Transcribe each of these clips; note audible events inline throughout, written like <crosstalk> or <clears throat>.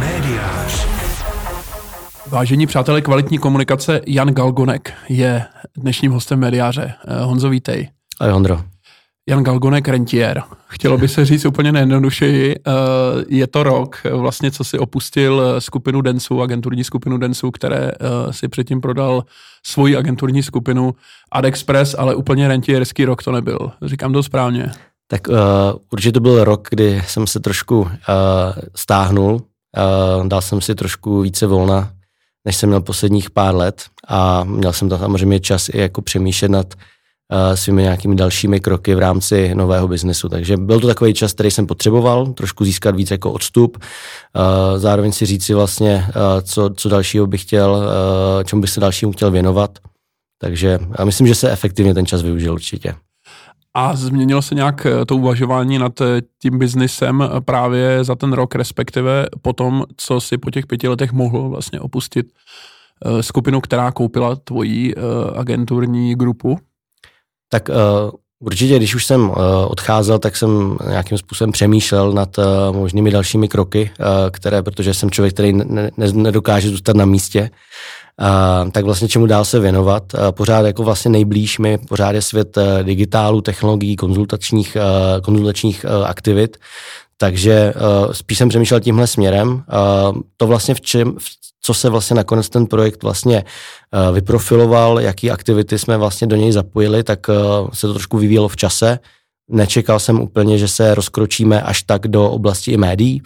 Médiář. Vážení přátelé, kvalitní komunikace Jan Galgonek je dnešním hostem médiáře. Eh, Honzo, vítej. Ahoj Hondro. Jan Galgonek rentier. Chtělo by se říct úplně nejjednodušeji. Eh, Je to rok, eh, vlastně, co si opustil skupinu Densu, agenturní skupinu Densu, které si předtím prodal svoji agenturní skupinu AdExpress, ale úplně rentierský rok to nebyl. Říkám to správně. Tak uh, určitě to byl rok, kdy jsem se trošku uh, stáhnul, uh, dal jsem si trošku více volna, než jsem měl posledních pár let a měl jsem tam samozřejmě čas i jako přemýšlet nad uh, svými nějakými dalšími kroky v rámci nového biznesu. Takže byl to takový čas, který jsem potřeboval, trošku získat víc jako odstup, uh, zároveň si říct si vlastně, uh, co, co dalšího bych chtěl, uh, čemu bych se dalšímu chtěl věnovat. Takže myslím, že se efektivně ten čas využil určitě. A změnilo se nějak eh, to uvažování nad eh, tím biznisem eh, právě za ten rok, respektive po tom, co si po těch pěti letech mohl vlastně opustit skupinu, která koupila tvoji agenturní grupu? Tak určitě, když už jsem odcházel, tak jsem nějakým způsobem přemýšlel nad možnými dalšími kroky, které, protože jsem člověk, který ne, ne, nedokáže zůstat na místě, tak vlastně čemu dál se věnovat. Pořád jako vlastně nejblíž mi pořád je svět uh, digitálu, technologií, konzultačních, uh, konzultačních uh, aktivit, takže spíš jsem přemýšlel tímhle směrem. To vlastně v čem, v, co se vlastně nakonec ten projekt vlastně vyprofiloval, jaký aktivity jsme vlastně do něj zapojili, tak se to trošku vyvíjelo v čase. Nečekal jsem úplně, že se rozkročíme až tak do oblasti i médií.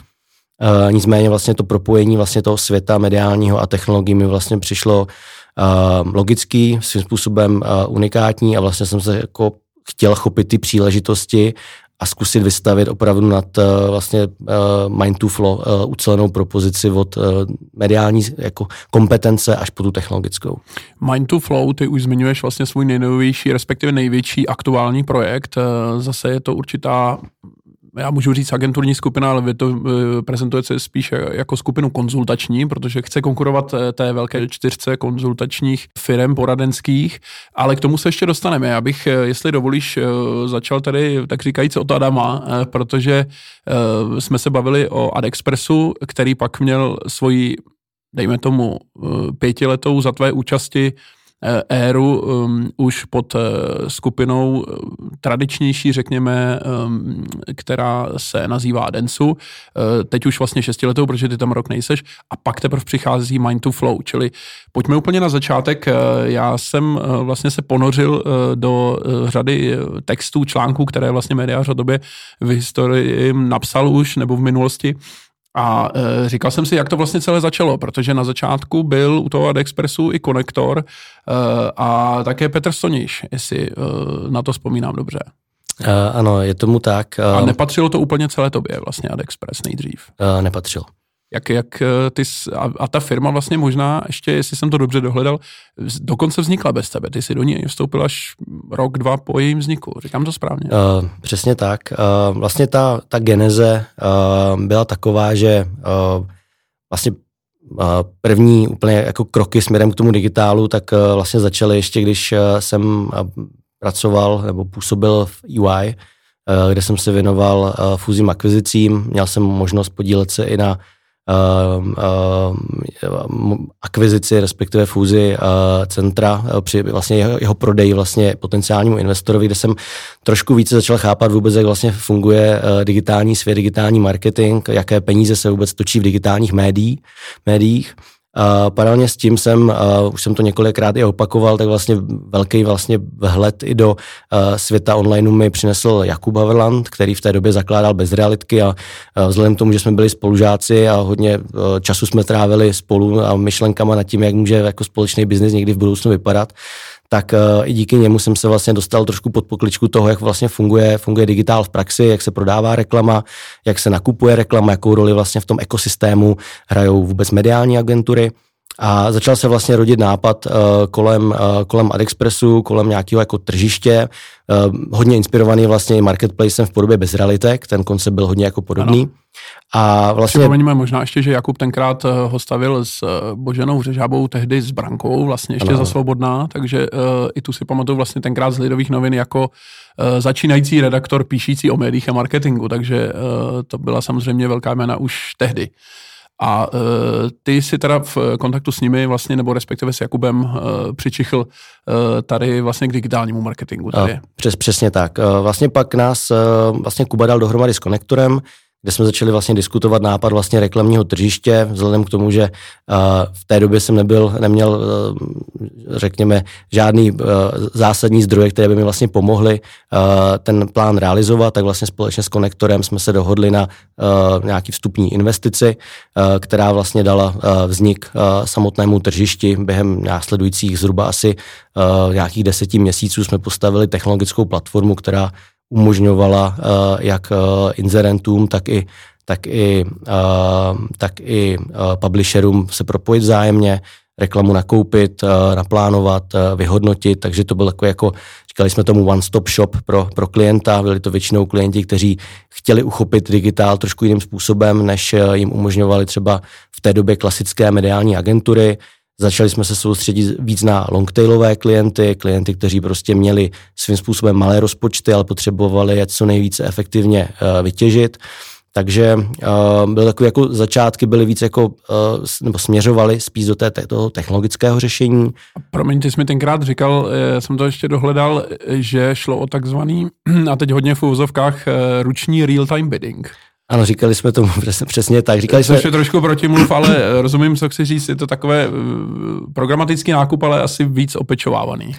Uh, nicméně vlastně to propojení vlastně toho světa mediálního a technologií mi vlastně přišlo uh, logický, svým způsobem uh, unikátní a vlastně jsem se jako chtěl chopit ty příležitosti a zkusit vystavit opravdu nad uh, vlastně uh, Mind to Flow uh, ucelenou propozici od uh, mediální jako kompetence až po tu technologickou. Mind to Flow, ty už zmiňuješ vlastně svůj nejnovější, respektive největší aktuální projekt. Eh, Zase je to určitá já můžu říct agenturní skupina, ale vy to eh, prezentujete spíš jako skupinu konzultační, protože chce konkurovat eh, té velké čtyřce konzultačních firm poradenských, ale k tomu se ještě dostaneme. Já bych, eh, jestli dovolíš, začal tady, tak říkajíc, od Adama, protože jsme se bavili o AdExpressu, který pak měl svoji, dejme tomu, pětiletou za tvé účasti éru um, už pod uh, skupinou uh, tradičnější, řekněme, která se nazývá Densu. Teď už vlastně šestiletou, protože ty tam rok nejseš. A pak teprve přichází Mind to Flow, čili pojďme úplně na začátek. Já jsem vlastně se ponořil do řady textů, článků, které vlastně médiář o tobě v historii napsal už, nebo v minulosti. A e, říkal jsem si, jak to vlastně celé začalo, protože na začátku byl u toho AdExpressu i konektor e, a také Petr Stoniš, jestli e, na to vzpomínám dobře. Uh, ano, je tomu tak. Uh, A nepatřilo to úplně celé tobě vlastně AdExpress nejdřív. uh, nepatřil. Jak, jak e, ty, a, a ta firma vlastně možná, ještě jestli jsem to dobře dohledal, dokonce vznikla bez tebe. Ty jsi do ní vstoupil až rok, dva po jejím vzniku. Říkám to správně. Uh, přesně tak. Uh, vlastně ta, ta geneze uh, byla taková, že uh, vlastně uh, první úplně jako kroky směrem k tomu digitálu, tak uh, vlastně začaly ještě, když uh, jsem uh, pracoval nebo působil v EY, uh, kde jsem se věnoval uh, fúzím akvizicím. Měl jsem možnost podílet se i na akvizici, respektive fúzi uh, centra uh, při vlastně jeho, jeho prodeji vlastně potenciálnímu investorovi, kde jsem trošku více začal chápat vůbec, jak vlastně funguje uh, digitální svět, digitální marketing, jaké peníze se vůbec točí v digitálních médií, médiích. Paralelně s tím jsem, uh, už jsem to několikrát i opakoval, tak vlastně velký vlastně vhled i do uh, světa onlineu mi přinesl Jakub Haverland, který v té době zakládal bez realitky a uh, vzhledem k tomu, že jsme byli spolužáci a hodně uh, času jsme trávili spolu a myšlenkama nad tím, jak může jako společný biznis někdy v budoucnu vypadat, tak uh, i díky němu jsem se vlastně dostal trošku pod pokličku toho, jak vlastně funguje, funguje digitál v praxi, jak se prodává reklama, jak se nakupuje reklama, jakou roli vlastně v tom ekosystému hrajou vůbec mediální agentury. A začal se vlastně rodit nápad uh, kolem, uh, kolem AdExpressu, kolem nějakého jako tržiště, uh, hodně inspirovaný vlastně i marketplacem v podobě bezrealitek, ten koncept byl hodně jako podobný. Ano. A vlastně... Připomeňme možná ještě, že Jakub tenkrát ho stavil s Boženou Řežábou, tehdy s Brankou, vlastně ještě ano. za Svobodná, takže uh, i tu si pamatuju vlastně tenkrát z Lidových novin jako uh, začínající redaktor píšící o médiích a marketingu, takže uh, to byla samozřejmě velká jména už tehdy. A uh, ty si teda v kontaktu s nimi vlastně, nebo respektive s Jakubem uh, přičichl uh, tady vlastně k digitálnímu marketingu. Tady. Přes, přesně tak. Vlastně pak nás vlastně Kuba dal dohromady s konektorem, kde jsme začali vlastně diskutovat nápad vlastně reklamního tržiště, vzhledem k tomu, že uh, v té době jsem nebyl, neměl, uh, řekněme, žádný uh, zásadní zdroje, které by mi vlastně pomohly ten plán realizovat, tak vlastně společně s konektorem jsme se dohodli na nějaký vstupní investici, která vlastně dala vznik samotnému tržišti. Během následujících zhruba asi nějakých deseti měsíců jsme postavili technologickou platformu, která umožňovala uh, jak uh, inzerentům, tak i, tak i, uh, tak i uh, publisherům se propojit vzájemně, reklamu nakoupit, uh, naplánovat, uh, vyhodnotit, takže to byl jako, jako říkali jsme tomu one-stop shop pro, pro klienta, byli to většinou klienti, kteří chtěli uchopit digitál trošku jiným způsobem, než jim umožňovali třeba v té době klasické mediální agentury, Začali jsme se soustředit víc na longtailové klienty, klienty, kteří prostě měli svým způsobem malé rozpočty, ale potřebovali je co nejvíce efektivně uh, vytěžit. Takže uh, byly takové jako začátky, byly víc jako, uh, nebo směřovaly spíš do té, toho technologického řešení. Promiň, ty jsi mi tenkrát říkal, jsem to ještě dohledal, že šlo o takzvaný, <clears throat> a teď hodně v úzovkách, ruční real-time bidding. Ano, říkali jsme tomu <laughs> přesně, přesně tak. Říkali Což jsme... je trošku protimluv, ale rozumím, co chci říct, je to takové eh, programatický nákup, ale asi víc opečovávaný. Uh,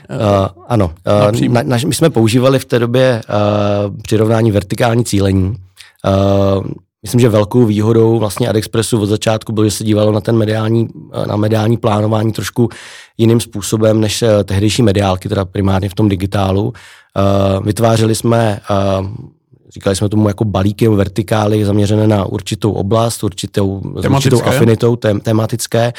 ano, uh, na, na, my jsme používali v té době uh, přirovnání vertikální cílení. Uh, myslím, že velkou výhodou vlastně AdExpressu od začátku bylo, že se dívalo na ten mediální, na mediální plánování trošku jiným způsobem než tehdejší mediálky, teda primárně v tom digitálu. Uh, vytvářeli jsme uh, říkali jsme tomu jako balíky vertikály zaměřené na určitou oblast, určitou, určitou afinitou tém, tematické.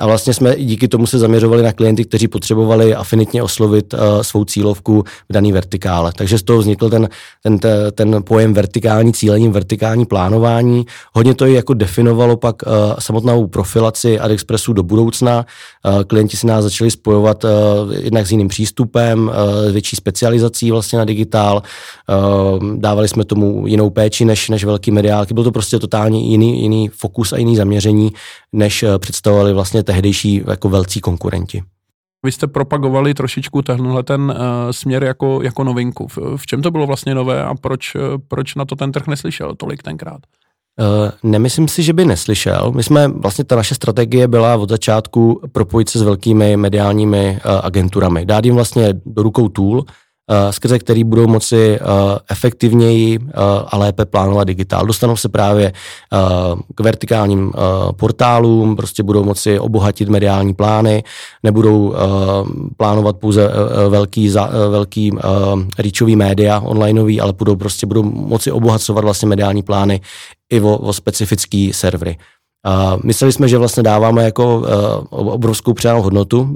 A vlastně jsme díky tomu se zaměřovali na klienty, kteří potřebovali afinitně oslovit uh, svou cílovku v daný vertikále. Takže z toho vznikl ten, ten, ten, ten pojem vertikální cílení, vertikální plánování. Hodně to i jako definovalo pak uh, samotnou profilaci AdExpressu do budoucna. Uh, klienti si nás začali spojovat uh, jednak s jiným přístupem, uh, větší specializací vlastně na digitál. Uh, dávali jsme tomu jinou péči než, než velký mediálky. Byl to prostě totálně jiný, jiný fokus a jiný zaměření, než představovali vlastně tehdejší jako velcí konkurenti. Vy jste propagovali trošičku tenhle ten uh, směr jako, jako novinku. V, v čem to bylo vlastně nové a proč, uh, proč na to ten trh neslyšel tolik tenkrát? Uh, nemyslím si, že by neslyšel. My jsme, vlastně ta naše strategie byla od začátku propojit se s velkými mediálními uh, agenturami. Dát jim vlastně do rukou tool, Eh, skrze který budou moci eh, efektivněji eh, a lépe plánovat digitál. Dostanou se právě k vertikálním portálům, prostě budou moci obohatit mediální plány, nebudou plánovat pouze velký, velký reachový média onlineový, ale budou prostě budou moci obohacovat vlastně mediální plány i o, o specifický servery. Uh, mysleli jsme, že vlastně dáváme jako uh, obrovskou přidanou hodnotu uh,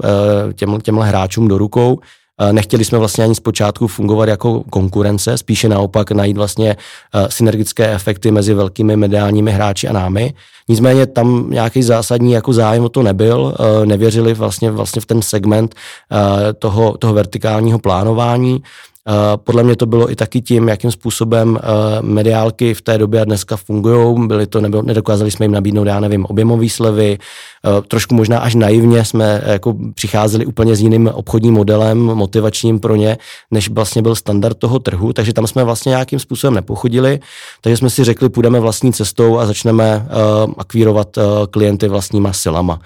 těm, těmhle hráčům do rukou, Eh, nechtěli jsme vlastně ani zpočátku fungovat jako konkurence, spíše naopak najít vlastně eh, synergické efekty mezi velkými mediálními hráči a námi. Nicméně tam nějaký zásadní jako zájem o to nebyl, eh, nevěřili vlastně, vlastně v ten segment toho, toho vertikálního plánování. Podle mě to bylo i taky tím, jakým způsobem mediálky v té době a dneska fungují. Byly to, nebylo, nedokázali jsme jim nabídnout, já nevím, objemový slevy, trošku možná až naivně jsme jako přicházeli úplně s jiným obchodním modelem, motivačním pro ně, než vlastně byl standard toho trhu, takže tam jsme vlastně nějakým způsobem nepochodili, takže jsme si řekli, půjdeme vlastní cestou a začneme akvírovat klienty vlastníma silama.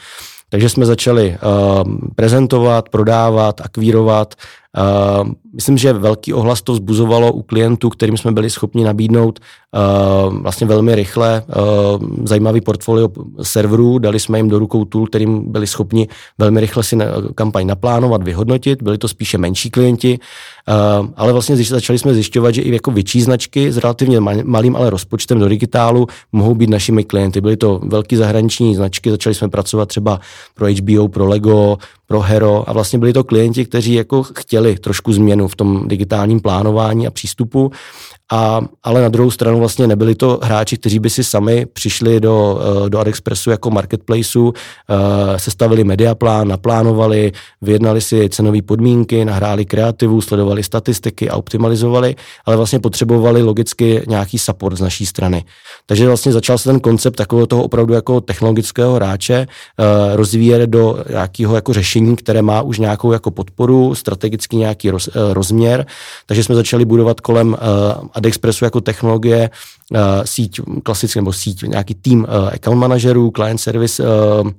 Takže jsme začali uh, prezentovat, prodávat, akvírovat Uh, myslím, že velký ohlas to vzbuzovalo u klientů, kterým jsme byli schopni nabídnout uh, vlastně velmi rychle uh, zajímavý portfolio serverů, dali jsme jim do rukou tool, kterým byli schopni velmi rychle si na, kampaň naplánovat, vyhodnotit, byli to spíše menší klienti, ale vlastně začali jsme zjišťovat, že i jako větší značky s relativně malým ale rozpočtem do digitálu mohou být našimi klienty. Byly to velké zahraniční značky, začali jsme pracovat třeba pro HBO, pro Lego, pro Hero a vlastně byli to klienti, kteří jako chtěli trošku změnu v tom digitálním plánování a přístupu a, ale na druhou stranu vlastně nebyli to hráči, kteří by si sami přišli do, eh, do AdExpressu jako marketplaceu, eh, sestavili mediaplán, naplánovali, vyjednali si cenové podmínky, nahráli kreativu, sledovali statistiky a optimalizovali, ale vlastně potřebovali logicky nějaký support z naší strany. Takže vlastně začal se ten koncept takového toho opravdu jako technologického hráče eh, rozvíjet do nějakého jako řešení, které má už nějakou jako podporu, strategicky nějaký roz, rozměr, takže jsme začali budovat kolem AdExpressu jako technologie, uh, síť klasicky, nebo síť, nějaký tým uh, account manažerů, client service uh,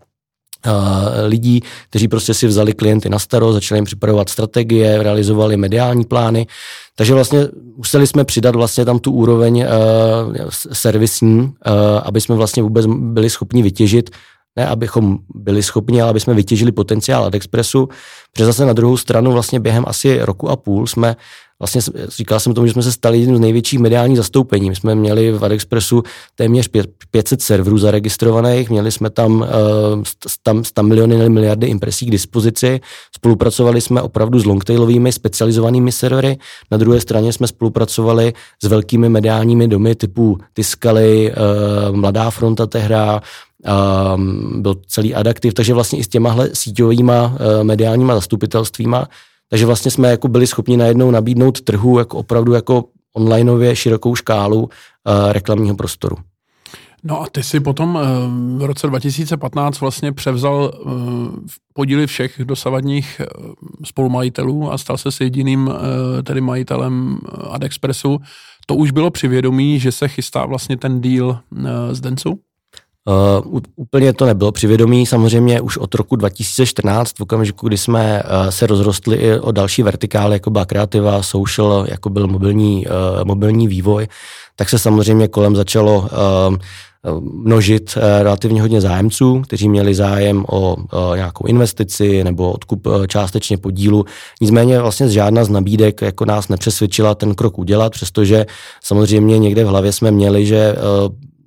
lidí, kteří prostě si vzali klienty na staro, začali jim připravovat strategie, realizovali mediální plány. Takže vlastně museli jsme přidat vlastně tam tu úroveň uh, servisní, uh, aby jsme vlastně vůbec byli schopni vytěžit ne abychom byli schopni, ale aby jsme vytěžili potenciál AdExpressu, protože zase na druhou stranu vlastně během asi roku a půl jsme vlastně říkal jsem tomu, že jsme se stali jedním z největších mediálních zastoupení. My jsme měli v AdExpressu téměř 500 serverů zaregistrovaných, měli jsme tam, uh, tam 100 miliony nebo miliardy impresí k dispozici, spolupracovali jsme opravdu s longtailovými specializovanými servery, na druhé straně jsme spolupracovali s velkými mediálními domy typu Tiskaly, uh, Mladá fronta tehra, um, byl celý adaktiv, takže vlastně i s těmahle síťovýma uh, mediálníma zastupitelstvíma takže vlastně jsme jako byli schopni najednou nabídnout trhu jako opravdu jako onlineově širokou škálu uh, reklamního prostoru. No a ty si potom v roce 2015 vlastně převzal podíly všech dosavadních spolumajitelů a stal se s jediným tedy majitelem AdExpressu. To už bylo při vědomí, že se chystá vlastně ten deal s Densu? Uh, úplně to nebylo přivědomí, samozřejmě už od roku 2014, v okamžiku, kdy jsme uh, se rozrostli i o další vertikály, jako byla kreativa, social, jako byl mobilní, uh, mobilní vývoj, tak se samozřejmě kolem začalo uh, množit relativně hodně zájemců, kteří měli zájem o nějakou investici nebo odkup částečně podílu. Nicméně vlastně žádná z nabídek jako nás nepřesvědčila ten krok udělat, přestože samozřejmě někde v hlavě jsme měli, že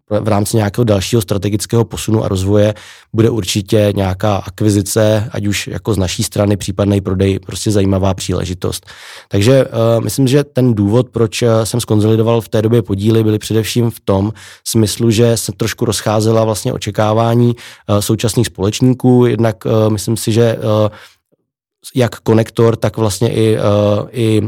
v rámci nějakého dalšího strategického posunu a rozvoje bude určitě nějaká akvizice, ať už jako z naší strany případný prodej, prostě zajímavá příležitost. Takže uh, myslím, že ten důvod, proč eh, jsem skonzolidoval v té době podíly, byly především v tom smyslu, že se trošku rozcházela vlastně očekávání uh, současných společníků, jednak uh, myslím si, že uh, jak konektor, tak vlastně i, uh, i uh,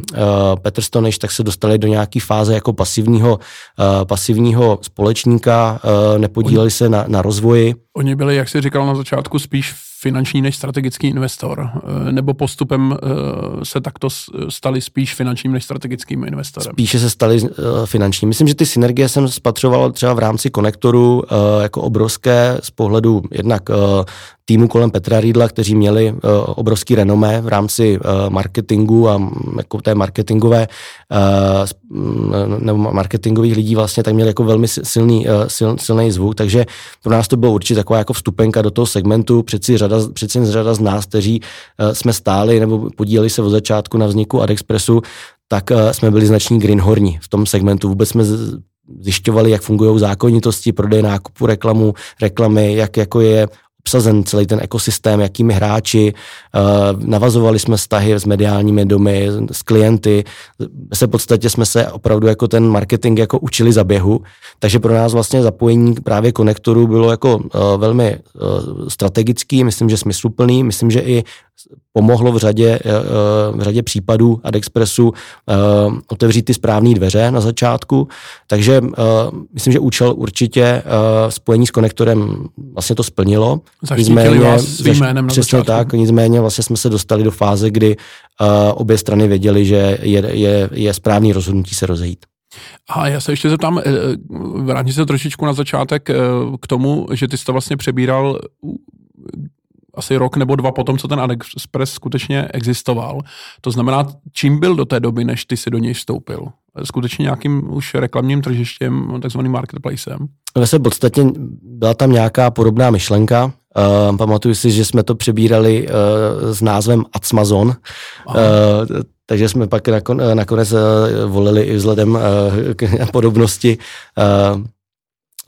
Petr Stoneš, tak se dostali do nějaké fáze jako pasivního, uh, pasivního společníka, uh, nepodíleli se na, na rozvoji. Oni byli, jak jsi říkal na začátku, spíš finanční než strategický investor, eh, nebo postupem eh, se takto stali spíš finančním než strategickým investorem? Spíše se stali eh, finanční. Myslím, že ty synergie jsem spatřoval třeba v rámci konektoru jako obrovské z pohledu jednak týmu kolem Petra Rídla, kteří měli obrovský renomé v rámci marketingu a jako té marketingové nebo marketingových lidí vlastně tak měli jako velmi silný, sil, silný zvuk, takže pro nás to bylo určitě taková jako vstupenka do toho segmentu, přeci řada přeci řada z nás, kteří uh, jsme stáli nebo podíleli se od začátku na vzniku AdExpressu, tak uh, jsme byli znační greenhorni v tom segmentu. Vůbec jsme zjišťovali, jak fungují zákonitosti, prodej nákupu reklamu, reklamy, jak jako je obsazen celý ten ekosystém, jakými hráči, uh, navazovali jsme vztahy s mediálními domy, s klienty, se v podstatě jsme se opravdu jako ten marketing jako učili za běhu, takže pro nás vlastně zapojení právě konektoru bylo jako uh, velmi uh, strategický, myslím, že smysluplný, myslím, že i pomohlo v řadě, eh, eh, v řadě případů AdExpressu eh, otevřít ty správné dveře na začátku. Takže myslím, že účel určitě spojení s konektorem vlastně to splnilo. Nicméně, vás svým jménem na Přesně začátku. tak, nicméně vlastně jsme se dostali do fáze, kdy obě strany věděly, že je, je, je správný rozhodnutí se rozejít. A já se ještě zeptám, vrátím se trošičku na začátek k tomu, že ty jsi to vlastně přebíral asi rok nebo dva potom, co ten AliExpress skutečně existoval. To znamená, čím byl do té doby, než ty si do něj vstoupil? Skutečně nějakým už reklamním tržištěm, takzvaným marketplacem? Ve se podstatě byla tam nějaká podobná myšlenka. Uh, pamatuju si, že jsme to přebírali uh, s názvem Acmazon, uh, takže jsme pak nakon, nakonec uh, volili i vzhledem uh, k <laughs> podobnosti uh,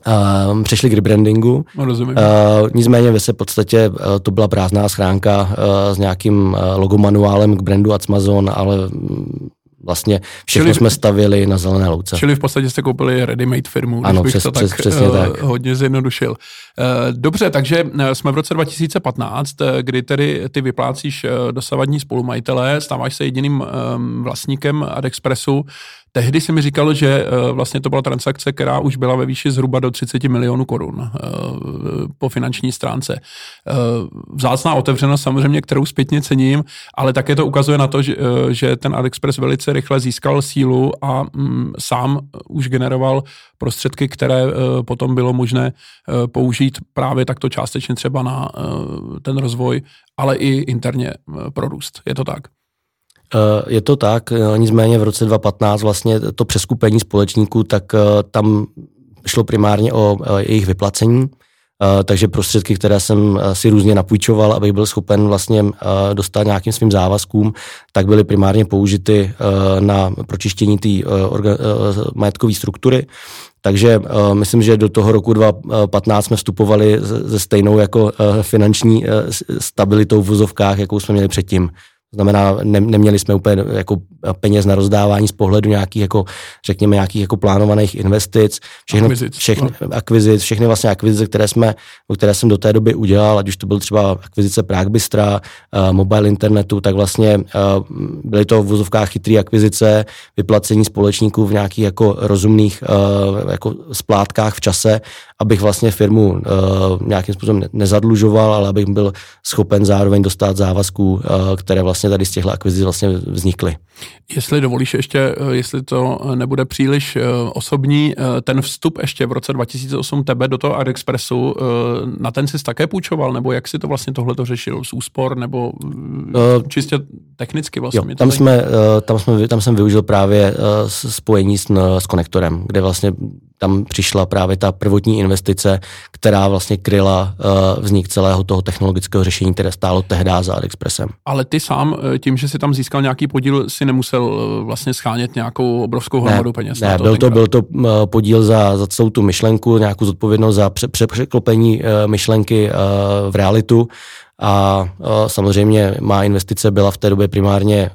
Uh, přešli k rebrandingu. No, rozumím. Uh, nicméně ve se podstatě uh, to byla prázdná schránka uh, s nějakým uh, logomanuálem k brandu Amazon, ale um, vlastně všechno čili, jsme stavili na zelené louce. Čili v podstatě jste koupili ready-made firmu, ano, když přes, bych to přes, tak, přesně uh, tak hodně zjednodušil. Uh, dobře, takže jsme v roce 2015, kdy tedy ty vyplácíš dosavadní spolumajitelé, stáváš se jediným um, vlastníkem Adexpressu, Tehdy se mi říkalo, že eh, vlastně to byla transakce, která už byla ve výši zhruba do 30 milionů korun eh, po finanční stránce. Eh, vzácná otevřenost samozřejmě, kterou zpětně cením, ale také to ukazuje na to, že, ten AliExpress velice rychle získal sílu a mm, sám už generoval prostředky, které potom bylo možné použít právě takto částečně třeba na ten rozvoj, ale i interně pro růst. Je to tak? Eh, je to tak, eh, nicméně v roce 2015 vlastně to přeskupení společníků, tak eh, tam šlo primárně o jejich vyplacení, takže prostředky, které jsem si různě napůjčoval, abych byl schopen vlastně dostat nějakým svým závazkům, tak byly primárně použity na pročištění té majetkové struktury. Takže uh, myslím, že do toho roku 2015 jsme vstupovali se stejnou jako uh, finanční uh, stabilitou v vozovkách, jakou jsme měli předtím. To znamená, ne, neměli jsme úplně jako peněz na rozdávání z pohledu nějakých, jako, řekněme, nějakých jako plánovaných investic, všechno, akvizic, všechny, no. akvizic, všechny vlastně akvizice, které, jsme, které jsem do té doby udělal, ať už to byl třeba akvizice Prague Bystra, uh, mobile internetu, tak vlastně uh, byly to v vozovkách chytré akvizice, vyplacení společníků v nějakých jako rozumných uh, jako splátkách v čase, abych vlastně firmu uh, nějakým způsobem nezadlužoval, ale abych byl schopen zároveň dostat závazků, uh, které vlastně tady z těchto akvizic vlastně vznikly. Jestli dovolíš ještě, eh, jestli to nebude příliš eh, osobní, eh, ten vstup ještě v roce 2008 tebe do toho AdExpressu, na ten jsi také půjčoval, nebo jak si to vlastně tohle to řešil? Z úspor, nebo čistě technicky vlastně? Jo, tam, jsme, tam, jsme, tam jsem využil právě spojení s, s konektorem, kde vlastně tam přišla právě ta prvotní investice, která vlastně kryla uh, vznik celého toho technologického řešení, které stálo tehdy za AliExpressem. Ale ty sám tím, že si tam získal nějaký podíl, si nemusel uh, vlastně schánět nějakou obrovskou hromadu peněz. Ne, to byl, to, byl to podíl za, za celou tu myšlenku, nějakou zodpovědnost za pře, pře, překlopení myšlenky v realitu a samozřejmě má investice byla v té době primárně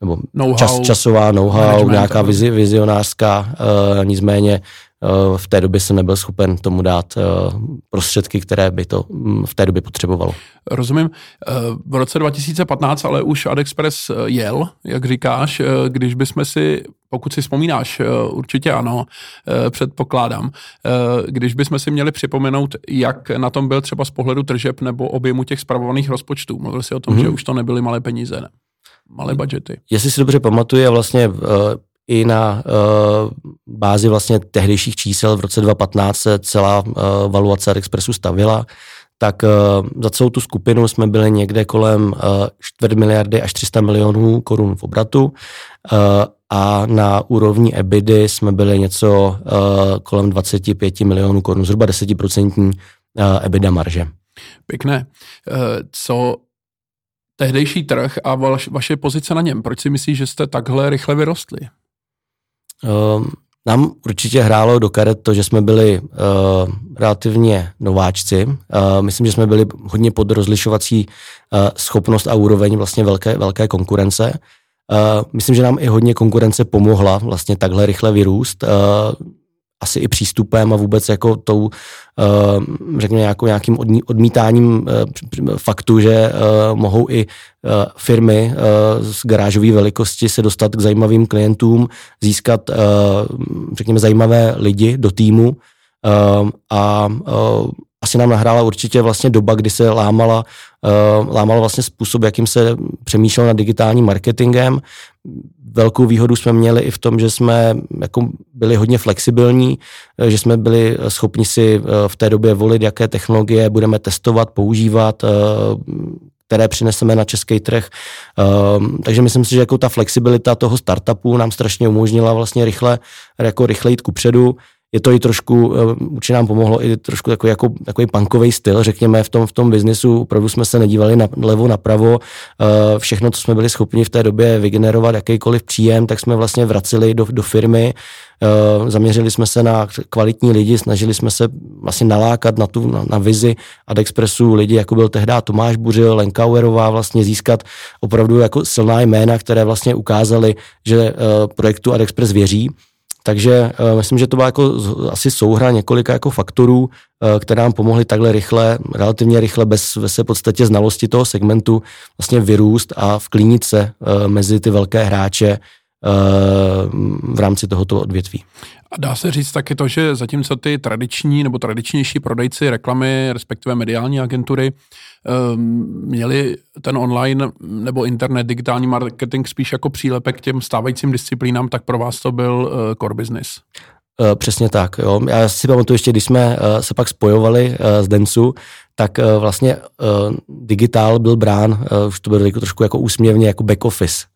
nebo know čas, časová know-how, nějaká vizi, vizionářská, uh, nicméně uh, v té době jsem nebyl schopen tomu dát uh, prostředky, které by to um, v té době potřebovalo. Rozumím. V roce 2015 ale už AdExpress jel, jak říkáš, když bychom si, pokud si vzpomínáš, určitě ano, předpokládám, když bychom si měli připomenout, jak na tom byl třeba z pohledu tržeb nebo objemu těch spravovaných rozpočtů. Mluvil si o tom, mm-hmm. že už to nebyly malé peníze. Ne? Malé budgety. Jestli si dobře pamatuju, vlastně uh, i na uh, bázi vlastně tehdejších čísel v roce 2015 se celá uh, valuace Expressu stavila, tak uh, za celou tu skupinu jsme byli někde kolem uh, čtvrt miliardy až 300 milionů korun v obratu uh, a na úrovni EBIDy jsme byli něco uh, kolem 25 milionů korun, zhruba 10% uh, EBITDA marže. Pěkné. Co tehdejší trh a vaš, vaše pozice na něm? Proč si myslíš, že jste takhle rychle vyrostli? Um, nám určitě hrálo do karet to, že jsme byli uh, relativně nováčci. Uh, myslím, že jsme byli hodně pod rozlišovací uh, schopnost a úroveň vlastně velké, velké konkurence. Uh, myslím, že nám i hodně konkurence pomohla vlastně takhle rychle vyrůst. Uh, asi i přístupem a vůbec jako tou, eh, řekněme, jako nějakým odmítáním eh, faktu, že eh, mohou i firmy z garážové velikosti se dostat k zajímavým klientům, získat, řekněme, zajímavé lidi do týmu a asi nám nahrála určitě vlastně doba, kdy se lámala, lámala vlastně způsob, jakým se přemýšlel nad digitálním marketingem velkou výhodu jsme měli i v tom, že jsme jako byli hodně flexibilní, že jsme byli schopni si v té době volit, jaké technologie budeme testovat, používat, které přineseme na český trh. takže myslím si, že jako ta flexibilita toho startupu nám strašně umožnila vlastně rychle, jako rychle jít kupředu je to i trošku, eh, určitě nám pomohlo i trošku takový, jako, takový punkový styl, řekněme, v tom, v tom biznisu. Opravdu jsme se nedívali na levo, napravo. Eh, všechno, co jsme byli schopni v té době vygenerovat, jakýkoliv příjem, tak jsme vlastně vraceli do, do firmy. Eh, zaměřili jsme se na kvalitní lidi, snažili jsme se vlastně nalákat na tu na, na vizi Adexpressu lidi, jako byl tehdy Tomáš Buřil, Lenka Uerová, vlastně získat opravdu jako silná jména, které vlastně ukázali, že projektu Adexpress věří takže uh, myslím, že to byla jako asi souhra několika jako faktorů, uh, které nám pomohly takhle rychle, relativně rychle, bez ve se podstatě znalosti toho segmentu vlastně vyrůst a vklínit se uh, mezi ty velké hráče v rámci tohoto odvětví. A dá se říct taky to, že zatímco ty tradiční nebo tradičnější prodejci reklamy, respektive mediální agentury, um, měli ten online nebo internet, digitální marketing spíš jako přílepek k těm stávajícím disciplínám, tak pro vás to byl uh, core business. Uh, přesně tak. Jo. Já si pamatuju ještě, když jsme se pak spojovali s Densu, tak vlastně digitál byl brán, už to bylo trošku jako úsměvně, jako back office.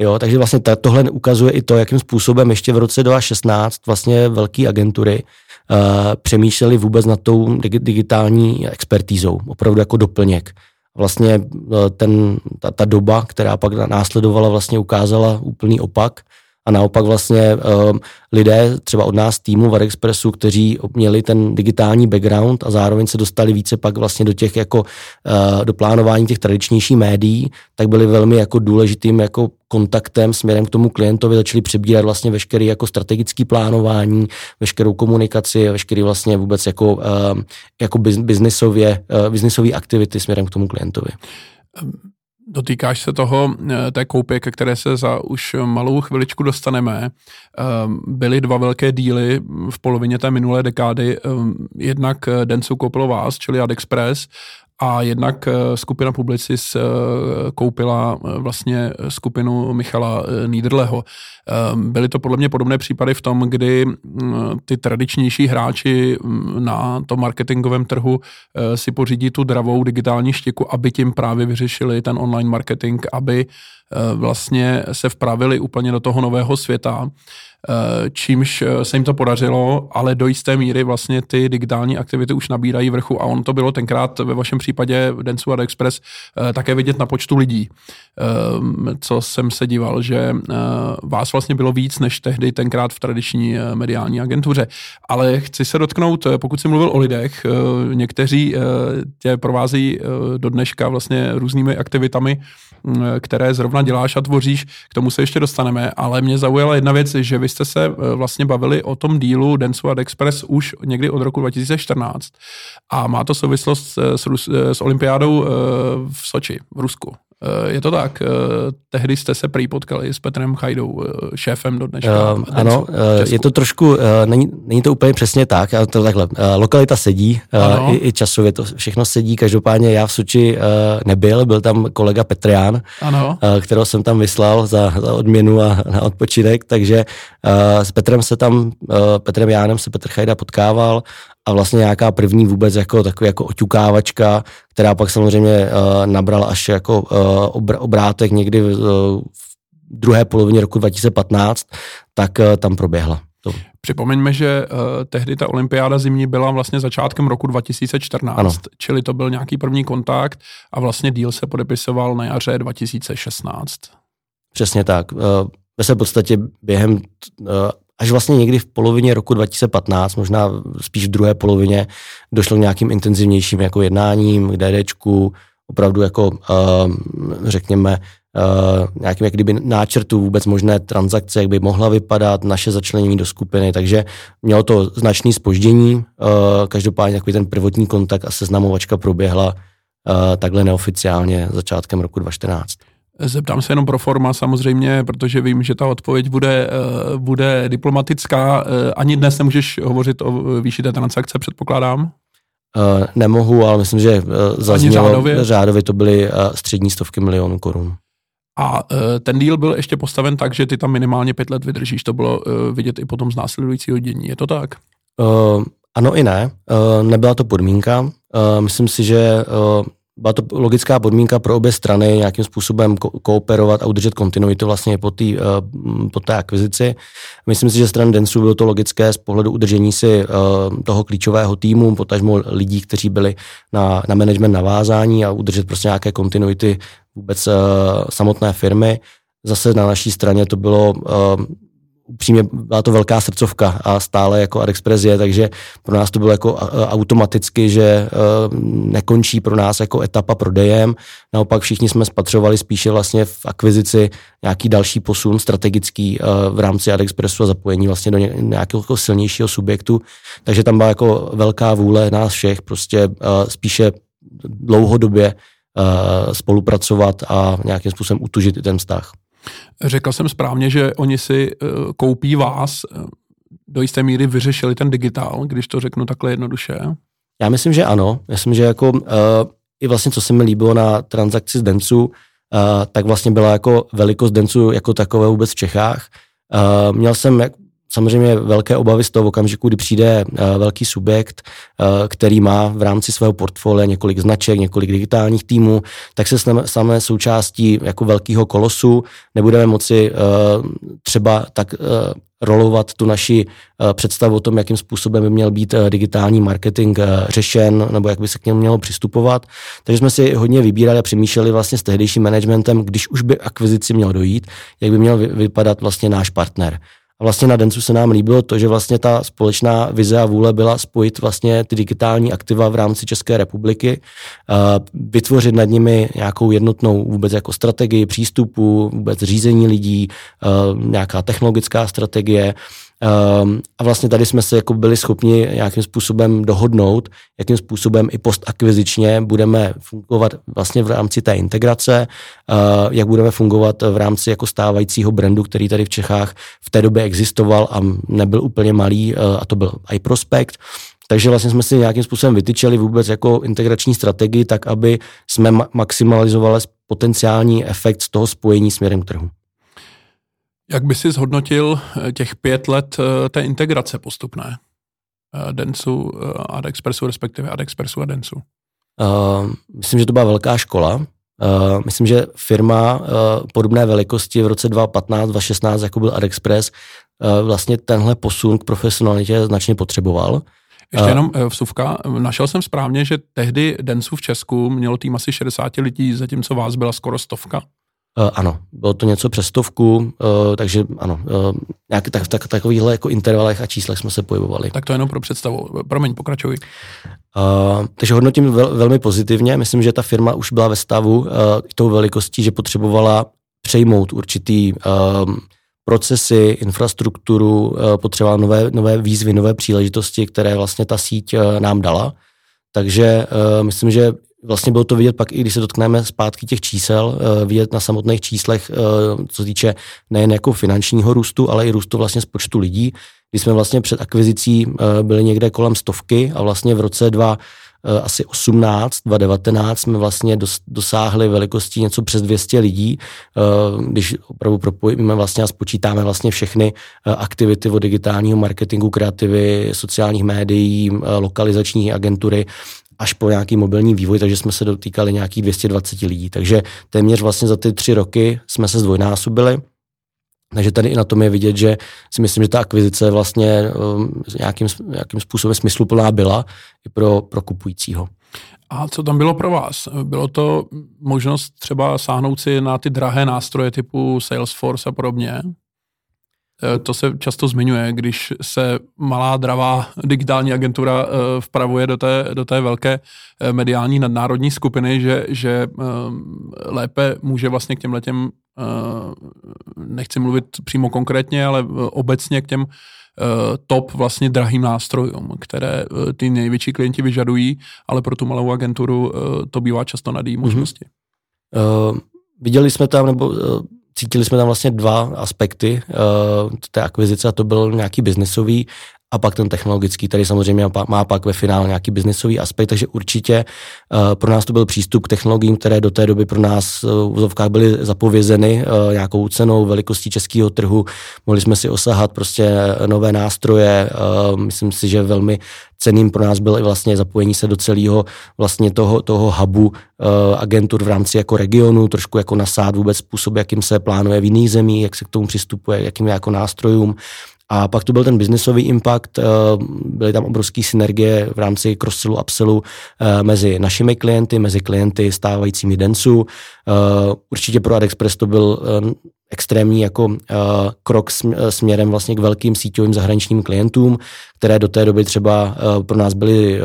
Jo, takže vlastně tohle ukazuje i to, jakým způsobem ještě v roce 2016 vlastně velké agentury uh, přemýšleli vůbec nad tou digitální expertízou, opravdu jako doplněk. Vlastně uh, ten, ta, ta doba, která pak následovala, vlastně ukázala úplný opak a naopak vlastně uh, lidé třeba od nás týmu v Expressu, kteří měli ten digitální background a zároveň se dostali více pak vlastně do těch jako uh, do plánování těch tradičnějších médií, tak byli velmi jako důležitým jako kontaktem směrem k tomu klientovi, začali přebírat vlastně veškerý jako strategický plánování, veškerou komunikaci, veškerý vlastně vůbec jako, uh, jako biznisově, uh, biznisové aktivity směrem k tomu klientovi. Dotýkáš se toho, eh, té koupě, ke které se za už malou chviličku dostaneme. Ehm, byly dva velké díly v polovině té minulé dekády. Ehm, jednak Densu koupilo vás, čili AdExpress, a jednak eh, skupina Publicis eh, koupila eh, vlastně skupinu Michala Niederleho. Byly to podle mě podobné případy v tom, kdy mm, ty tradičnější hráči mm, na tom marketingovém trhu si pořídí tu dravou digitální štiku, aby tím právě vyřešili ten online marketing, aby vlastně se vpravili úplně do toho nového světa. Eh, čímž eh, se jim to podařilo, ale do jisté míry vlastně ty digitální aktivity už nabírají vrchu a on to bylo tenkrát ve vašem případě Densu a Express eh, také vidět na počtu lidí, co jsem se díval, že vás vlastně bylo víc než tehdy tenkrát v tradiční mediální agentuře. Ale chci se dotknout, pokud jsi mluvil o lidech, někteří tě provázejí do dneška vlastně různými aktivitami, které zrovna děláš a tvoříš, k tomu se ještě dostaneme, ale mě zaujala jedna věc, že vy jste se eh, vlastně bavili o tom dílu Densu Express už někdy od roku 2014 a má to souvislost s, s, olympiádou eh, v Soči, v Rusku. Eh, je to tak. Tehdy jste se prý potkali s Petrem Chajdou, šéfem do dneška. Uh, ano, je to trošku, není, není to úplně přesně tak, to takhle. Lokalita sedí, i, i časově to všechno sedí. Každopádně já v Soči nebyl, byl tam kolega Petrián, ano. kterého jsem tam vyslal za, za odměnu a na odpočinek, takže s Petrem se tam, Petrem Jánem se Petr Chajda potkával a vlastně nějaká první vůbec jako takový jako oťukávačka, která pak samozřejmě uh, nabrala až jako uh, obr- obrátek někdy v, uh, v druhé polovině roku 2015, tak uh, tam proběhla. To. Připomeňme, že uh, tehdy ta olympiáda zimní byla vlastně začátkem roku 2014, ano. čili to byl nějaký první kontakt a vlastně díl se podepisoval na jaře 2016. Přesně tak. Uh, ve své podstatě během eh, až vlastně někdy v polovině roku 2015, možná spíš v druhé polovině, došlo k nějakým intenzivnějším jako jednáním k DDčku, opravdu jako uh, řekněme uh, nějakým jak kdyby náčrtu vůbec možné transakce, jak by mohla vypadat, naše začlenění do skupiny, takže mělo to značné spoždění, uh, každopádně takový ten prvotní kontakt a seznamovačka proběhla takhle neoficiálně začátkem roku 2014. Zeptám se jenom pro forma samozřejmě, protože vím, že ta odpověď bude, uh, bude diplomatická. Uh, ani dnes nemůžeš hovořit o výši té transakce, předpokládám? Uh, nemohu, ale myslím, že zaznělo, řádově? řádově to byly střední stovky milionů korun. A ten díl byl ještě postaven tak, že ty tam minimálně pět let vydržíš. To bylo vidět i potom z následujícího dění. Je to tak? Uh, ano i ne. Uh, nebyla to podmínka. Uh, myslím si, že uh, byla to logická podmínka pro obě strany nějakým způsobem ko- kooperovat a udržet kontinuitu vlastně po, tý, uh, po té akvizici. Myslím si, že stran Densu bylo to logické z pohledu udržení si uh, toho klíčového týmu, potažmo lidí, kteří byli na, na management navázání a udržet prostě nějaké kontinuity vůbec uh, samotné firmy. Zase na naší straně to bylo upřímně byla to velká srdcovka a stále jako AdExpress je, takže pro nás to bylo jako automaticky, že nekončí pro nás jako etapa prodejem. Naopak všichni jsme spatřovali spíše vlastně v akvizici nějaký další posun strategický v rámci AdExpressu a zapojení vlastně do nějakého jako silnějšího subjektu. Takže tam byla jako velká vůle nás všech prostě spíše dlouhodobě spolupracovat a nějakým způsobem utužit ten vztah. Řekl jsem správně, že oni si uh, koupí vás, uh, do jisté míry vyřešili ten digitál, když to řeknu takhle jednoduše. Já myslím, že ano. Myslím, že jako uh, i vlastně, co se mi líbilo na transakci z Dencu, uh, tak vlastně byla jako velikost Dencu jako takové vůbec v Čechách. Uh, měl jsem jak, samozřejmě velké obavy z toho okamžiku, kdy přijde uh, velký subjekt, uh, který má v rámci svého portfolia několik značek, několik digitálních týmů, tak se samé součástí jako velkého kolosu nebudeme moci uh, třeba tak rolovat tu naši představu o tom, jakým způsobem by měl být digitální marketing řešen, nebo jak by se k němu mělo přistupovat. Takže jsme si hodně vybírali a přemýšleli vlastně s tehdejším managementem, když už by akvizici měl dojít, jak by měl vypadat vlastně náš partner. A vlastně na Dencu se nám líbilo to, že vlastně ta společná vize a vůle byla spojit vlastně ty digitální aktiva v rámci České republiky, vytvořit nad nimi nějakou jednotnou vůbec jako strategii přístupu, vůbec řízení lidí, nějaká technologická strategie, Um, a vlastně tady jsme se jako byli schopni nějakým způsobem dohodnout, jakým způsobem i postakvizičně budeme fungovat vlastně v rámci té integrace, uh, jak budeme fungovat v rámci jako stávajícího brandu, který tady v Čechách v té době existoval a nebyl úplně malý, uh, a to byl i Prospekt. Takže vlastně jsme si nějakým způsobem vytyčili vůbec jako integrační strategii, tak aby jsme maximalizovali potenciální efekt z toho spojení směrem k trhu. Jak by si zhodnotil eh, těch pět let eh, té integrace postupné? Eh, Densu, AdExpressu, respektive AdExpressu a Densu? Uh, myslím, že to byla velká škola. Uh, myslím, že firma uh, podobné velikosti v roce 2015, 2016, jako byl AdExpress, uh, vlastně tenhle posun k profesionalitě značně potřeboval. Ještě jenom vsuvka, našel jsem správně, že tehdy Densu v Česku mělo tým asi 60 lidí, zatímco vás byla skoro stovka. Uh, ano, bylo to něco přes stovku, uh, takže ano, uh, nějak tak, tak, takovýchhle jako intervalech a číslech jsme se pohybovali. Tak to jenom pro představu. Promiň, pokračuj. Uh, takže hodnotím vel, velmi pozitivně. Myslím, že ta firma už byla ve stavu uh, tou velikostí, že potřebovala přejmout určitý uh, procesy, infrastrukturu, uh, potřebovala nové, nové výzvy, nové příležitosti, které vlastně ta síť uh, nám dala. Takže uh, myslím, že Vlastně bylo to vidět pak, i když se dotkneme zpátky těch čísel, uh, vidět na samotných číslech, uh, co týče nejen jako finančního růstu, ale i růstu vlastně z počtu lidí. Když jsme vlastně před akvizicí uh, byli někde kolem stovky a vlastně v roce 2 asi 18, 2019 jsme vlastně dos, dosáhli velikosti něco přes 200 lidí, když opravdu propojíme vlastně a spočítáme vlastně všechny aktivity od digitálního marketingu, kreativy, sociálních médií, lokalizační agentury, až po nějaký mobilní vývoj, takže jsme se dotýkali nějakých 220 lidí. Takže téměř vlastně za ty tři roky jsme se zdvojnásobili. Takže tady i na tom je vidět, že si myslím, že ta akvizice vlastně um, nějakým, nějakým způsobem smysluplná byla i pro, pro kupujícího. A co tam bylo pro vás? Bylo to možnost třeba sáhnout si na ty drahé nástroje typu Salesforce a podobně? Eh, to se často zmiňuje, když se malá dravá digitální agentura eh, vpravuje do té, do té velké eh, mediální nadnárodní skupiny, že, že lépe může vlastně k těm letěm, nechci mluvit přímo konkrétně, ale obecně k těm top vlastně drahým nástrojům, které ty největší klienti vyžadují, ale pro tu malou agenturu to bývá často nad její mhm. možnosti. Mm-hmm. Uh, viděli jsme tam, nebo uh cítili jsme tam vlastně dva aspekty uh, té akvizice a to byl nějaký biznesový a pak ten technologický, který samozřejmě má pak ve finále nějaký biznisový aspekt, takže určitě uh, pro nás to byl přístup k technologiím, které do té doby pro nás uh, v vozovkách byly zapovězeny uh, nějakou cenou, velikostí českého trhu. Mohli jsme si osahat prostě nové nástroje. Uh, myslím si, že velmi ceným pro nás bylo i vlastně zapojení se do celého vlastně toho, toho hubu agentur v rámci jako regionu, trošku jako nasát vůbec způsob, jakým se plánuje v jiných zemích, jak se k tomu přistupuje, jakým jako nástrojům. A pak tu byl ten biznesový impact, eh, byly tam obrovské synergie v rámci cross-sellu, upsellu eh, mezi našimi klienty, mezi klienty stávajícími Densu. Eh, určitě pro AdExpress to byl extrémní jako krok směrem vlastně k velkým síťovým zahraničním klientům, které do té doby třeba pro nás byly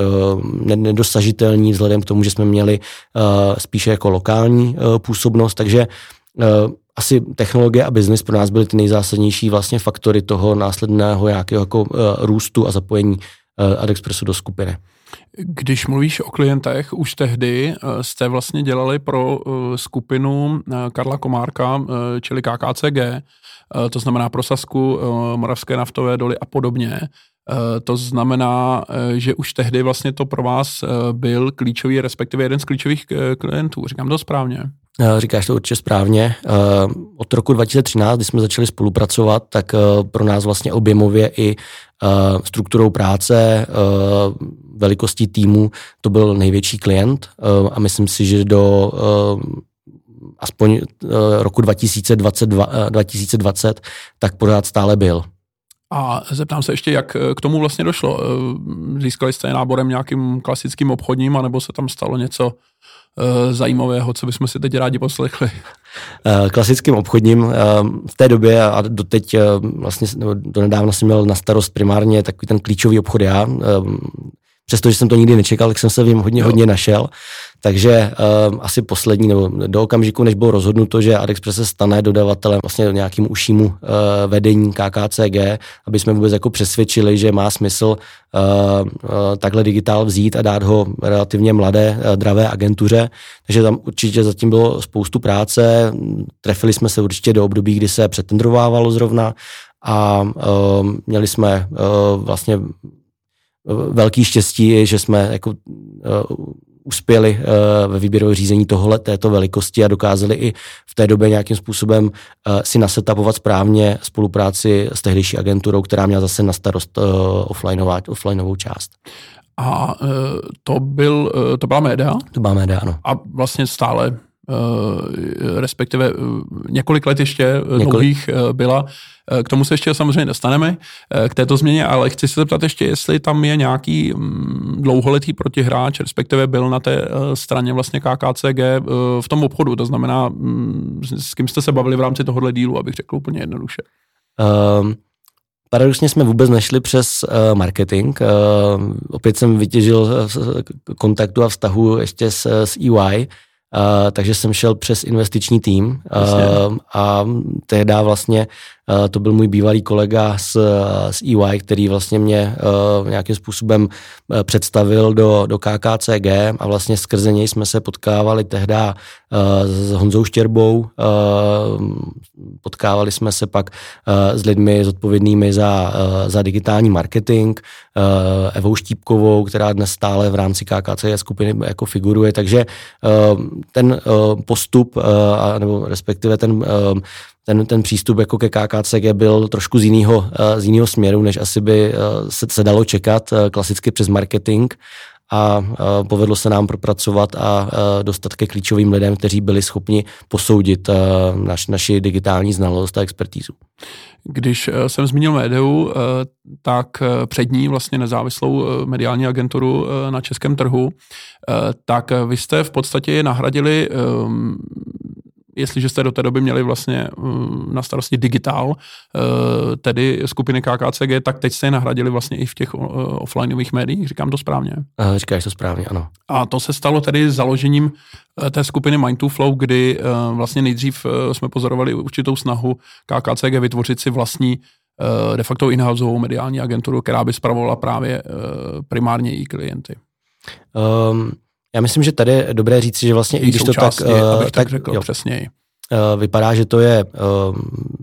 nedosažitelní vzhledem k tomu, že jsme měli spíše jako lokální působnost, takže asi technologie a biznis pro nás byly ty nejzásadnější vlastně faktory toho následného nějakého jako uh, růstu a zapojení uh, AdExpressu do skupiny. Když mluvíš o klientech, už tehdy uh, jste vlastně dělali pro skupinu Karla Komárka, čili KKCG, to znamená pro Sasku, Moravské naftové doly a podobně. Uh, to znamená, uh, že už tehdy vlastně to pro vás uh, byl klíčový, respektive jeden z klíčových klientů. Říkám to správně? Eh, říkáš to určitě správně. Eh, od roku 2013, kdy jsme začali spolupracovat, tak eh, pro nás vlastně objemově i strukturou práce, velikostí týmu, to byl největší klient a myslím si, že do aspoň roku 2022, 2020 tak pořád stále byl. A zeptám se ještě, jak k tomu vlastně došlo. Získali jste náborem nějakým klasickým obchodním, anebo se tam stalo něco Eh, zajímavého, co bychom si teď rádi poslechli? Eh, klasickým obchodním eh, v té době a doteď vlastně do nedávna jsem měl na starost primárně takový ten klíčový obchod já. Přestože jsem to nikdy nečekal, tak jsem se v něm hodně, jo. hodně našel. Takže uh, asi poslední, nebo do okamžiku, než bylo rozhodnuto, že AdExpress se stane dodavatelem vlastně nějakým užšímu uh, vedení KKCG, aby jsme vůbec jako přesvědčili, že má smysl uh, uh, takhle digitál vzít a dát ho relativně mladé, uh, dravé agentuře. Takže tam určitě zatím bylo spoustu práce. Trefili jsme se určitě do období, kdy se přetendrovávalo zrovna a uh, měli jsme uh, vlastně velký štěstí, že jsme jako uh, uspěli uh, ve výběrovém řízení tohle, této velikosti a dokázali i v té době nějakým způsobem uh, si nasetapovat správně spolupráci s tehdejší agenturou, která měla zase na starost offlineovou část. A to, byl, to byla média? To byla média, ano. A vlastně stále respektive uh, několik let ještě uh, několik. dlouhých byla. K tomu se ještě samozřejmě dostaneme, k této změně, ale chci se zeptat ještě, jestli tam je nějaký mm, dlouholetý protihráč, respektive byl na té straně vlastně KKCG v tom obchodu, to znamená, mm, s kým jste se bavili v rámci tohohle dílu, abych řekl úplně jednoduše. Um, Paradoxně jsme vůbec nešli přes uh, marketing. Uh, opět jsem vytěžil uh, kontaktu a vztahu ještě s, s EY, Uh, takže jsem šel přes investiční tým. Uh, a tehdy vlastně uh, to byl můj bývalý kolega z, z EY, který vlastně mě uh, nějakým způsobem uh, představil do, do KKCG a vlastně skrze něj jsme se potkávali tehdy uh, s Honzou Štěrbou, uh, potkávali jsme se pak uh, s lidmi zodpovědnými za, uh, za digitální marketing, uh, Evou Štípkovou, která dnes stále v rámci KKCG skupiny jako figuruje, takže uh, ten uh, postup, uh, nebo respektive ten, uh, ten, ten přístup jako ke KKCG byl trošku z jiného, z jiného směru, než asi by se, se dalo čekat klasicky přes marketing a povedlo se nám propracovat a dostat ke klíčovým lidem, kteří byli schopni posoudit naš, naši digitální znalost a expertízu. Když jsem zmínil médiu, tak před ní vlastně nezávislou mediální agenturu na českém trhu, tak vy jste v podstatě nahradili jestliže jste do té doby měli vlastně mm, na starosti digitál, eh, tedy skupiny KKCG, tak teď jste je nahradili vlastně i v těch eh, offlineových médiích, říkám to správně? Říkáš to správně, ano. A to se stalo tedy založením eh, té skupiny Mind to Flow, kdy vlastně nejdřív jsme pozorovali určitou snahu KKCG vytvořit si vlastní de facto in-houseovou mediální agenturu, která by spravovala právě primárně její klienty. Um, já myslím, že tady je dobré říct, že vlastně i když to tak... Uh, tak řekl jo. přesněji. vypadá, že to je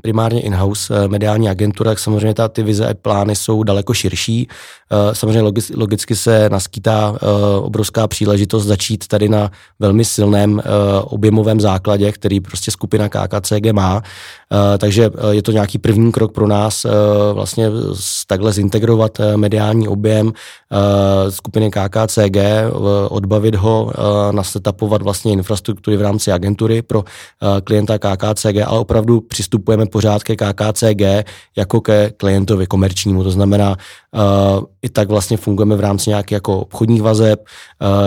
primárně in-house mediální agentura, tak samozřejmě ta, ty vize a plány jsou daleko širší. Samozřejmě logicky se naskýtá obrovská příležitost začít tady na velmi silném objemovém základě, který prostě skupina KKCG má. Takže je to nějaký první krok pro nás vlastně takhle zintegrovat mediální objem skupiny KKCG, odbavit ho, nasetapovat vlastně infrastruktury v rámci agentury pro klienta KKCG, ale opravdu přistupujeme pořád ke KKCG jako ke klientovi komerčnímu. To znamená, i tak vlastně fungujeme v rámci nějakých jako obchodních vazeb.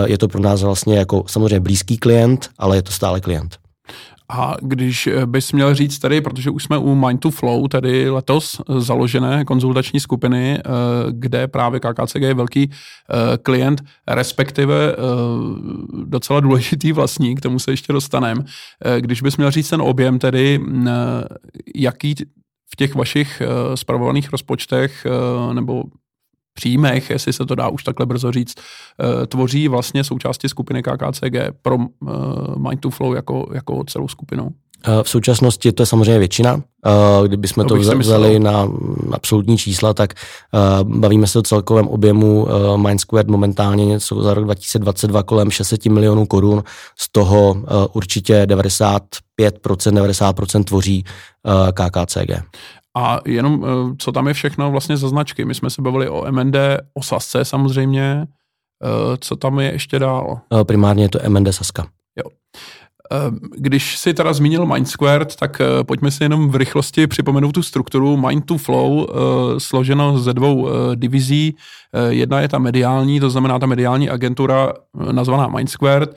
Je to pro nás vlastně jako samozřejmě blízký klient, ale je to stále klient. A když bys měl říct tady, protože už jsme u Mind to Flow, tady letos založené konzultační skupiny, eh, kde právě KKCG je velký eh, klient, respektive eh, docela důležitý vlastník, k tomu se ještě dostaneme. Když bys měl říct ten objem, tedy jaký v těch vašich spravovaných rozpočtech nebo příjmech, jestli se to dá už takhle brzo říct, eh, tvoří vlastně součásti skupiny KKCG pro eh, Mind to Flow jako, jako celou skupinu. Eh, v současnosti to je samozřejmě většina. Kdybychom to, to vzali na absolutní čísla, tak bavíme se o celkovém objemu Mind Squared momentálně něco za rok 2022 kolem 600 milionů korun. Z toho určitě 95%, 90% tvoří KKCG. A jenom, eh, co tam je všechno vlastně za značky. My jsme se bavili o MND, o Sasce samozřejmě. Eh, co tam je ještě dál? Eh, primárně je to MND Saska. Jo. Když si teda zmínil Mind Squared, tak pojďme si jenom v rychlosti připomenout tu strukturu Mind to Flow, složeno ze dvou divizí. Jedna je ta mediální, to znamená ta mediální agentura nazvaná Mind Squared.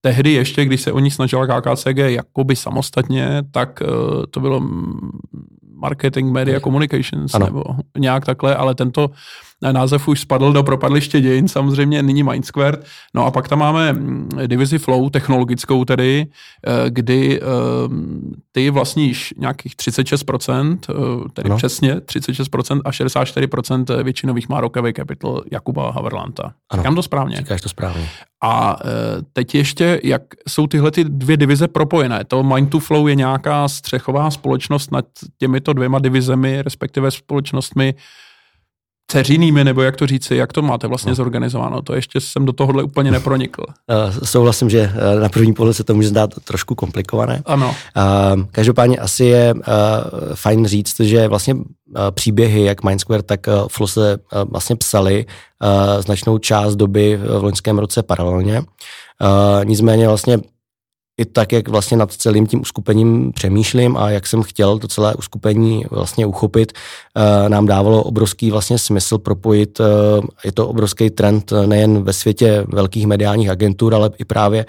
Tehdy ještě, když se o ní snažila KKCG jakoby samostatně, tak to bylo marketing, media, communications, ano. nebo nějak takhle, ale tento název už spadl do propadliště dějin, samozřejmě nyní Mindsquared. No a pak tam máme mm, divizi Flow, technologickou tedy, eh, kdy ehm, ty vlastníš nějakých 36%, eh, tedy ano. přesně 36% a 64% většinových má Rockaway Capital Jakuba Haverlanta. Ano. Říkám to správně? Říkáš to správně. A eh, teď ještě, jak jsou tyhle ty dvě divize propojené? To Mind to Flow je nějaká střechová společnost nad těmito dvěma divizemi, respektive společnostmi, ceřinými, nebo jak to říci, jak to máte vlastně no. zorganizováno? To ještě jsem do tohohle úplně <laughs> nepronikl. Uh, souhlasím, že uh, na první pohled se to může zdát trošku komplikované. Ano. Uh, každopádně asi je fajn říct, že vlastně příběhy, jak Mindsquare, tak Flow se vlastně psali značnou část doby v loňském roce paralelně. Nicméně vlastně i tak, jak vlastně nad celým tím uskupením přemýšlím a jak jsem chtěl to celé uskupení vlastně uchopit, eh, nám dávalo obrovský vlastně smysl propojit, eh, je to obrovský trend eh, nejen ve světě velkých mediálních agentur, ale i právě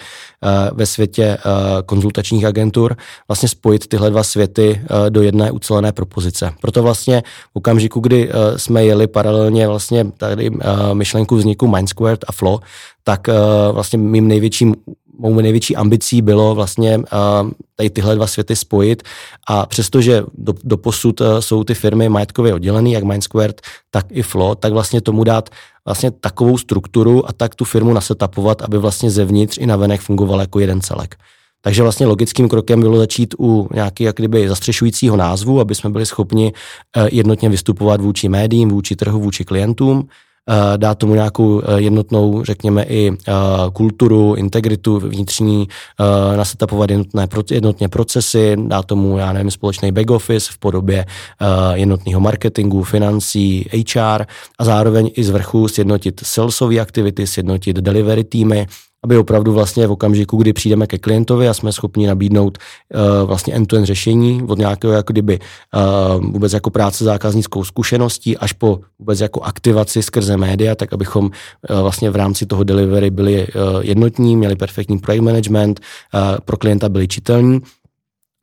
ve světě konzultačních agentur, vlastně spojit tyhle dva světy do jedné ucelené propozice. Proto vlastně v okamžiku, kdy jsme jeli paralelně vlastně tady myšlenku vzniku Mindsquared a Flow, tak vlastně mým největším mou největší ambicí bylo vlastně uh, tady tyhle dva světy spojit a přestože do, do posud uh, jsou ty firmy majetkově oddělené, jak Mindsquared, tak i Flo, tak vlastně tomu dát vlastně takovou strukturu a tak tu firmu nasetapovat, aby vlastně zevnitř i navenek fungoval jako jeden celek. Takže vlastně logickým krokem bylo začít u nějaký jak kdyby zastřešujícího názvu, aby jsme byli schopni jednotně vystupovat vůči médiím, vůči trhu, vůči klientům Eh, dát tomu nějakou eh, jednotnou, řekněme, i eh, kulturu, integritu vnitřní, nasetapovat jednotné, jednotně procesy, dát tomu, já nevím, společný back office v podobě jednotného marketingu, financí, HR a zároveň i z vrchu sjednotit salesové aktivity, sjednotit delivery týmy, aby opravdu vlastně v okamžiku, kdy přijdeme ke klientovi a jsme schopni nabídnout uh, vlastně end-to-end řešení od nějakého jako kdyby uh, vůbec jako práce zákaznickou zkušeností až po vůbec jako aktivaci skrze média, tak abychom uh, vlastně v rámci toho delivery byli uh, jednotní, měli perfektní projekt management, uh, pro klienta byli čitelní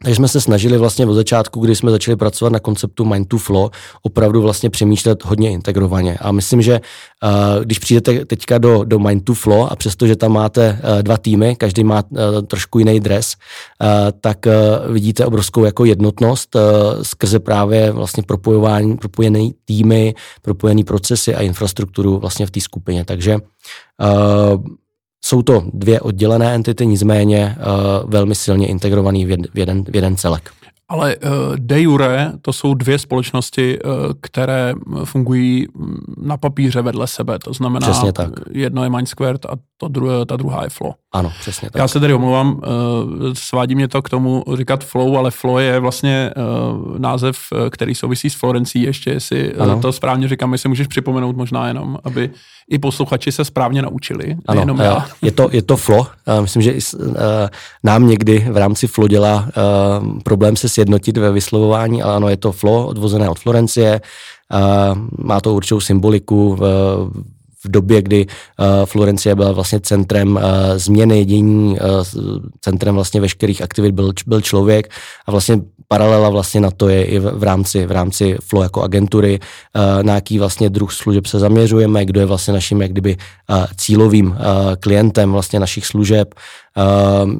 takže jsme se snažili vlastně od začátku, kdy jsme začali pracovat na konceptu Mind to Flow, opravdu vlastně přemýšlet hodně integrovaně. A myslím, že uh, když přijdete teďka do, do Mind to Flow a přestože tam máte uh, dva týmy, každý má uh, trošku jiný dres, tak vidíte obrovskou jako jednotnost skrze právě vlastně propojování, propojené týmy, propojené procesy a infrastrukturu vlastně v té skupině. Takže jsou to dvě oddělené entity, nicméně uh, velmi silně integrovaný v, jeden, v jeden celek. Ale uh, de jure to jsou dvě společnosti, uh, které fungují mm, na papíře vedle sebe. To znamená, Přesně tak. jedno je Mindsquared a to druhé, ta druhá je Flow. Ano, přesně tak. Já se tady omlouvám, svádí mě to k tomu říkat Flow, ale Flow je vlastně název, který souvisí s Florencí. Ještě, jestli ano. to správně říkám, jestli můžeš připomenout možná jenom, aby i posluchači se správně naučili. Ano, jenom já. Je, to, je to Flow. Myslím, že nám někdy v rámci Flow dělá problém se sjednotit ve vyslovování, ale ano, je to Flow, odvozené od Florencie. Má to určitou symboliku v, v době, kdy Florencie byla vlastně centrem změny dění, centrem vlastně veškerých aktivit byl, byl člověk a vlastně paralela vlastně na to je i v, rámci, v rámci Flow jako agentury, na jaký vlastně druh služeb se zaměřujeme, kdo je vlastně naším jak kdyby cílovým klientem vlastně našich služeb,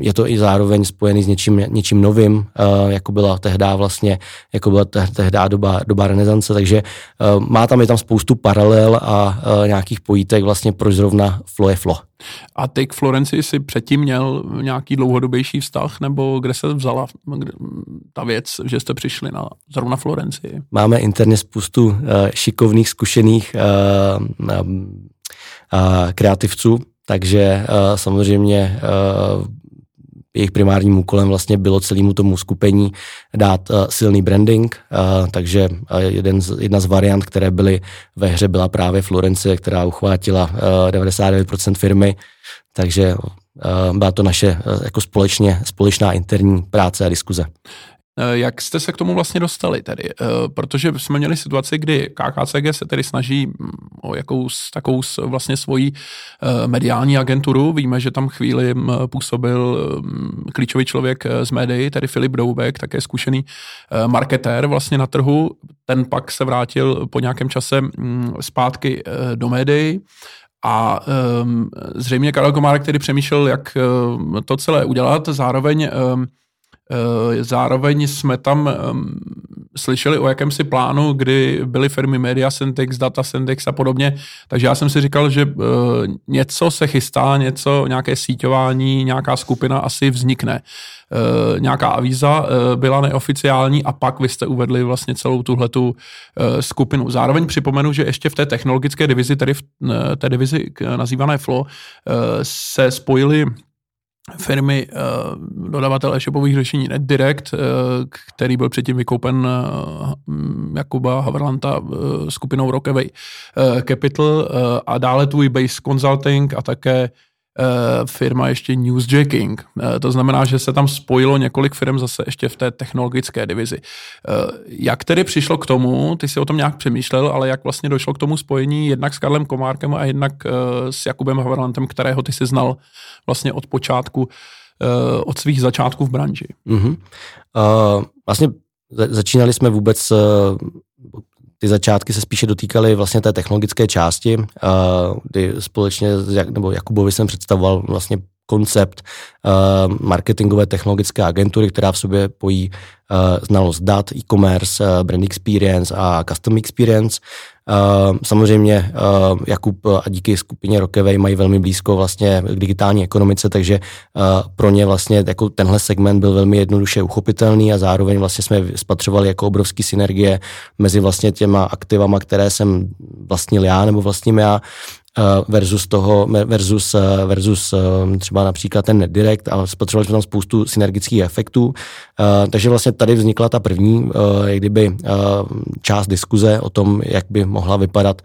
je to i zároveň spojený s něčím, něčím novým, eh, jako byla tehdy vlastně, jako byla tehdy doba, doba renesance, takže ehm, má tam, je tam spoustu paralel a eh, nějakých pojítek vlastně proč zrovna Flo je Flo. A ty k Florenci si předtím měl nějaký dlouhodobější vztah, nebo kde se vzala ta věc, že jste přišli na zrovna Florenci? Máme interně spoustu šikovných, zkušených kreativců, takže uh, samozřejmě uh, jejich primárním úkolem vlastně bylo celému tomu skupení dát uh, silný branding, uh, takže jeden z, jedna z variant, které byly ve hře, byla právě Florence, která uchvátila uh, 99% firmy, takže uh, byla to naše uh, jako společně, společná interní práce a diskuze. Eh, jak jste se k tomu vlastně dostali tedy? Eh, protože jsme měli situaci, kdy KKCG se tedy snaží mm, o jakou takovou vlastně svoji eh, mediální agenturu. Víme, že tam chvíli mm, působil mm, klíčový člověk z médií, tedy Filip Doubek, také zkušený marketér vlastně na trhu. Ten pak se vrátil po nějakém čase zpátky do médií. A um, zřejmě Karel Komárek, který přemýšlel, jak to celé udělat, zároveň um, Eh, zároveň jsme tam slyšeli o jakémsi plánu, kdy byly firmy Media Syntex, Data Syntex a podobně, takže já jsem si říkal, že eh, něco se chystá, něco, nějaké síťování, nějaká skupina asi vznikne. Eh, nějaká avíza byla neoficiální a pak vy jste uvedli vlastně celou tuhletu skupinu. Zároveň připomenu, že ještě v té technologické divizi, tedy v té divizi nazývané Flow, se spojili firmy uh, dodavatel e-shopových řešení NetDirect, uh, který byl předtím vykoupen uh, Jakuba Haverlanta skupinou Rockaway Capital a dále tvůj Base Consulting a také firma ještě Newsjacking. Uh, to znamená, že se tam spojilo několik firm zase ještě v té technologické divizi. Uh, jak tedy přišlo k tomu, ty si o tom nějak přemýšlel, ale jak vlastně došlo k tomu spojení jednak s Karlem Komárkem a jednak s Jakubem Haverlantem, kterého ty si znal vlastně od počátku, od svých začátků v branži? Uh-huh. Uh, vlastně začínali jsme vůbec ty začátky se spíše dotýkaly vlastně té technologické části, uh, kdy společně s nebo Jakubovi jsem představoval vlastně koncept uh, marketingové technologické agentury, která v sobě pojí uh, znalost dat, e-commerce, brand experience a custom experience. Uh, samozřejmě uh, Jakub a díky skupině Rockaway mají velmi blízko vlastně k digitální ekonomice, takže uh, pro ně vlastně jako tenhle segment byl velmi jednoduše uchopitelný a zároveň vlastně jsme spatřovali jako obrovský synergie mezi vlastně těma aktivama, které jsem vlastnil já nebo vlastním já versus toho, versus, eh, versus eh, třeba například ten direct a spotřebovali jsme tam spoustu synergických efektů. Takže vlastně tady vznikla ta první, jak kdyby část diskuze o tom, jak by mohla vypadat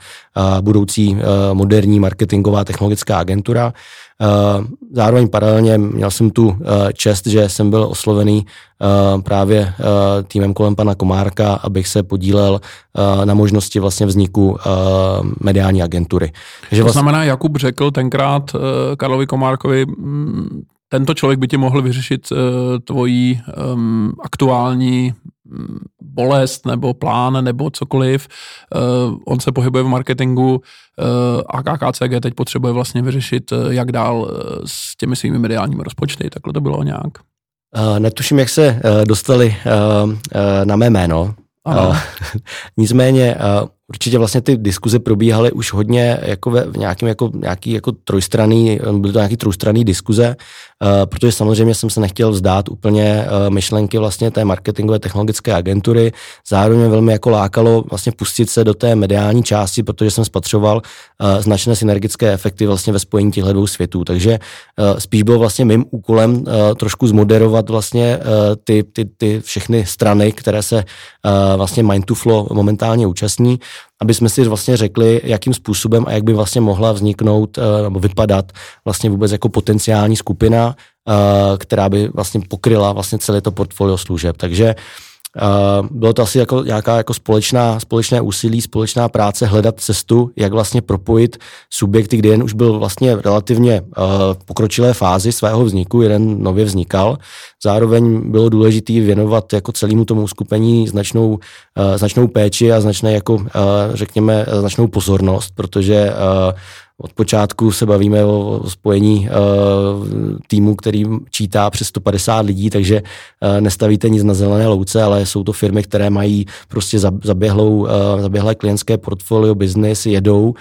budoucí moderní marketingová technologická agentura. Eh, zároveň paralelně měl jsem tu eh, čest, že jsem byl oslovený eh, právě týmem kolem pana Komárka, abych se podílel na možnosti vlastně vzniku mediální agentury. Takže to vlastně... znamená, Jakub řekl tenkrát Karlovi Komárkovi, mm, tento člověk by ti mohl vyřešit tvoji um, aktuální bolest nebo plán nebo cokoliv. Uh, on se pohybuje v marketingu uh, a KKCG teď potřebuje vlastně vyřešit, uh, jak dál s těmi svými mediálními rozpočty. Takhle to bylo nějak. Uh, netuším, jak se uh, dostali uh, uh, na mé jméno. Uh, <laughs> nicméně uh, určitě vlastně ty diskuze probíhaly už hodně jako ve, v nějakým jako, nějaký jako trojstranný, byly to nějaký trojstranný diskuze, uh, protože samozřejmě jsem se nechtěl vzdát úplně uh, myšlenky vlastně té marketingové technologické agentury, zároveň mě velmi jako lákalo vlastně pustit se do té mediální části, protože jsem spatřoval uh, značné synergické efekty vlastně ve spojení těchto dvou světů, takže uh, spíš bylo vlastně mým úkolem uh, trošku zmoderovat vlastně uh, ty, ty, ty všechny strany, které se uh, vlastně Mind to Flow momentálně účastní, aby jsme si vlastně řekli, jakým způsobem a jak by vlastně mohla vzniknout uh, nebo vypadat vlastně vůbec jako potenciální skupina, uh, která by vlastně pokryla vlastně celé to portfolio služeb. Takže Uh, bylo to asi jako nějaká jako společná, společné úsilí, společná práce hledat cestu, jak vlastně propojit subjekty, kdy jen už byl vlastně relativně uh, pokročilé fázi svého vzniku, jeden nově vznikal. Zároveň bylo důležité věnovat jako celému tomu skupení značnou, uh, značnou péči a značné jako, řekněme, značnou pozornost, protože od počátku se bavíme o, spojení uh, týmu, který čítá přes 150 lidí, takže uh, nestavíte nic na zelené louce, ale jsou to firmy, které mají prostě zaběhlou, uh, zaběhlé klientské portfolio, business, jedou, uh,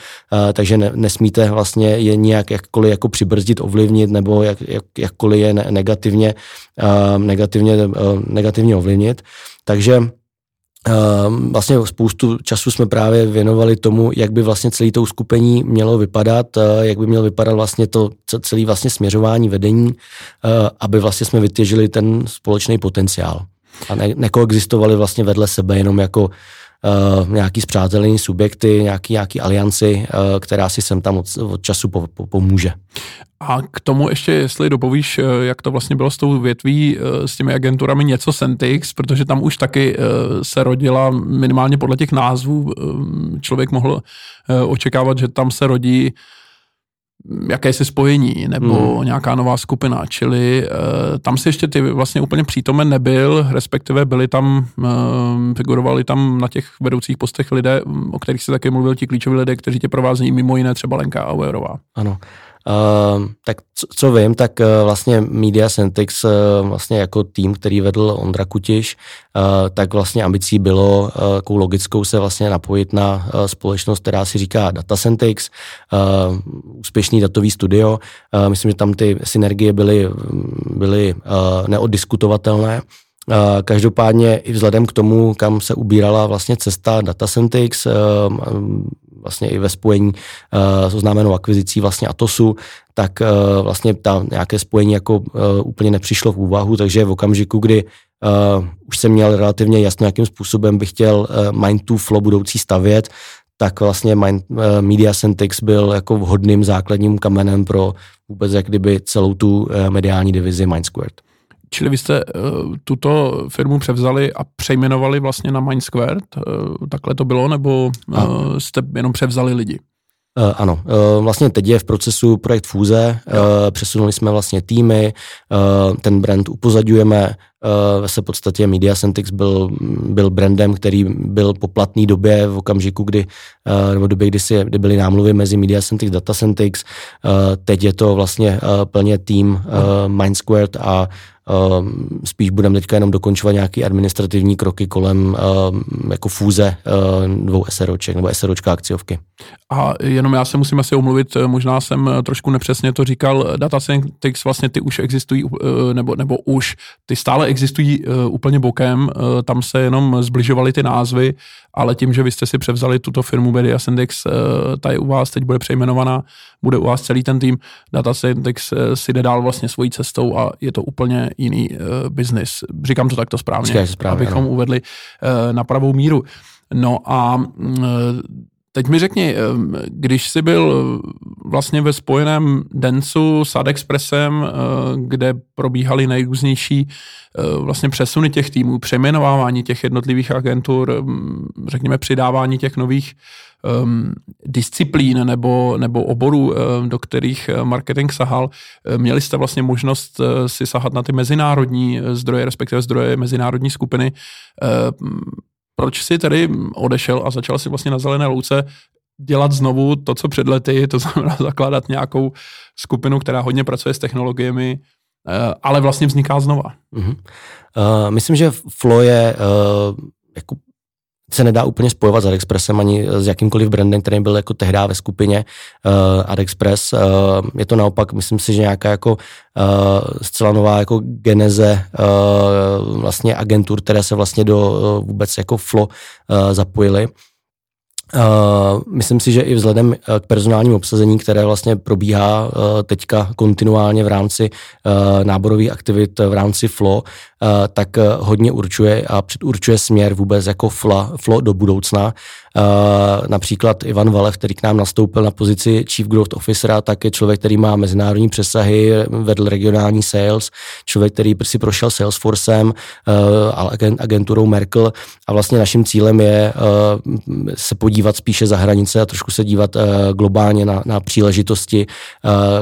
takže ne, nesmíte vlastně je nějak jakkoliv jako přibrzdit, ovlivnit nebo jak, jak, jakkoliv je negativně, uh, negativně, uh, negativně ovlivnit. Takže vlastně spoustu času jsme právě věnovali tomu, jak by vlastně celý to uskupení mělo vypadat, eh, jak by mělo vypadat vlastně to celé vlastně směřování vedení, eh, aby vlastně jsme vytěžili ten společný potenciál. A ne, nekoexistovali vlastně vedle sebe jenom jako uh, nějaký zpřátelený subjekty, nějaký, nějaký alianci, uh, která si sem tam od, od času po, po, pomůže. A k tomu ještě, jestli dopovíš, eh, jak to vlastně bylo s tou větví, s těmi agenturami něco Centix, protože tam už taky se rodila minimálně podle těch názvů, člověk mohl očekávat, že tam se rodí jakési spojení nebo hmm. nějaká nová skupina, čili uh, tam si ještě ty vlastně úplně přítomen nebyl, respektive byli tam, uh, figurovali tam na těch vedoucích postech lidé, o kterých se také mluvil, ti klíčoví lidé, kteří tě provázejí mimo jiné třeba Lenka Auerová. Ano. Uh, tak co, co vím, tak uh, vlastně Media Centix uh, vlastně jako tým, který vedl Ondra Kutiš, uh, tak vlastně ambicí bylo uh, jako logickou se vlastně napojit na uh, společnost, která si říká Data Centix, uh, úspěšný datový studio. Uh, myslím, že tam ty synergie byly, byly uh, neoddiskutovatelné. Každopádně i vzhledem k tomu, kam se ubírala vlastně cesta Datacentix, uh, vlastně i ve spojení uh, s oznámenou akvizicí vlastně Atosu, tak uh, vlastně ta nějaké spojení jako úplně nepřišlo v úvahu, takže v okamžiku, kdy už jsem měl relativně jasno, jakým způsobem bych chtěl Mind to Flow budoucí stavět, tak vlastně Mind, Media Centix byl jako vhodným základním kamenem pro vůbec jak kdyby celou tu mediální divizi Mindsquared. Čili vy jste uh, tuto firmu převzali a přejmenovali vlastně na Mindsquared, uh, takhle to bylo, nebo uh, jste jenom převzali lidi? Uh, ano, uh, vlastně teď je v procesu projekt Fúze, uh, přesunuli jsme vlastně týmy, uh, ten brand upozadňujeme, uh, se podstatě Media Centix byl, byl brandem, který byl po platné době v okamžiku, kdy, uh, nebo době, kdy, si, kdy byly námluvy mezi Media Centix, Data Centix, uh, teď je to vlastně uh, plně tým uh, Mindsquared a spíš budeme teďka jenom dokončovat nějaké administrativní kroky kolem ehm, jako fúze ehm, dvou SROček nebo SROčka akciovky. A jenom já se musím asi omluvit, eh, možná jsem eh, trošku nepřesně to říkal, Data Scientix vlastně ty už existují, eh, nebo, nebo už, ty stále existují úplně bokem, tam se jenom zbližovaly ty názvy, ale tím, že vy jste si převzali tuto firmu Media Syndex, ta je u vás, teď bude přejmenovaná, bude u vás celý ten tým, Data Syndex si jde dál vlastně svojí cestou a je to úplně jiný biznis. Říkám to takto správně, správně abychom ano. uvedli na pravou míru. No a Teď mi řekni, když jsi byl vlastně ve spojeném dencu s Adexpressem, eh, kde probíhaly nejrůznější eh, vlastně přesuny těch týmů, přeměnovávání těch jednotlivých agentur, řekněme přidávání těch nových um, disciplín nebo, nebo oborů, do kterých marketing sahal, měli jste vlastně možnost si sahat na ty mezinárodní zdroje, respektive zdroje mezinárodní skupiny. Proč si tedy odešel a začal si vlastně na zelené louce dělat znovu to, co před lety, to znamená <laughs> zakládat nějakou skupinu, která hodně pracuje s technologiemi, eh, ale vlastně vzniká znova. Uh-huh. Uh, myslím, že Flow je uh, jako se nedá úplně spojovat s Adexpressem ani s jakýmkoliv brandem, který byl jako tehdy ve skupině uh, Adexpress. Uh, je to naopak, myslím si, že nějaká jako uh, zcela nová jako geneze uh, vlastně agentur, které se vlastně do uh, vůbec jako flow uh, zapojily. Uh, myslím si, že i vzhledem uh, k personálnímu obsazení, které vlastně probíhá uh, teďka kontinuálně v rámci uh, náborových aktivit v rámci FLO, tak hodně určuje a předurčuje směr vůbec jako FLO do budoucna. Uh, například Ivan Valev, který k nám nastoupil na pozici Chief Growth Officera, tak je člověk, který má mezinárodní přesahy, vedl regionální sales, člověk, který si prošel Salesforcem, uh, agenturou Merkel a vlastně naším cílem je uh, se podívat spíše za hranice a trošku se dívat globálně na, na příležitosti,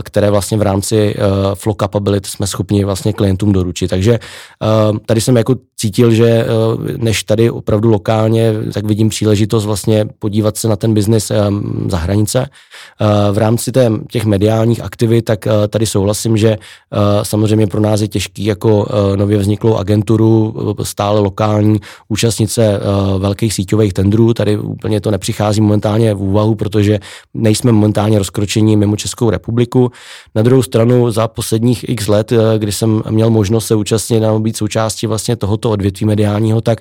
které vlastně v rámci Flow Capability jsme schopni vlastně klientům doručit. Takže tady jsem jako cítil, že než tady opravdu lokálně, tak vidím příležitost vlastně vlastně podívat se na ten biznis za hranice. Uh, v rámci těch mediálních aktivit, tak uh, tady souhlasím, že uh, samozřejmě pro nás je těžký jako nově vzniklou agenturu, stále lokální účastnice velkých síťových tendrů. Tady úplně to nepřichází momentálně v úvahu, protože nejsme momentálně rozkročení mimo Českou republiku. Na druhou stranu za posledních x let, kdy jsem měl možnost se účastnit a být součástí vlastně tohoto odvětví mediálního, tak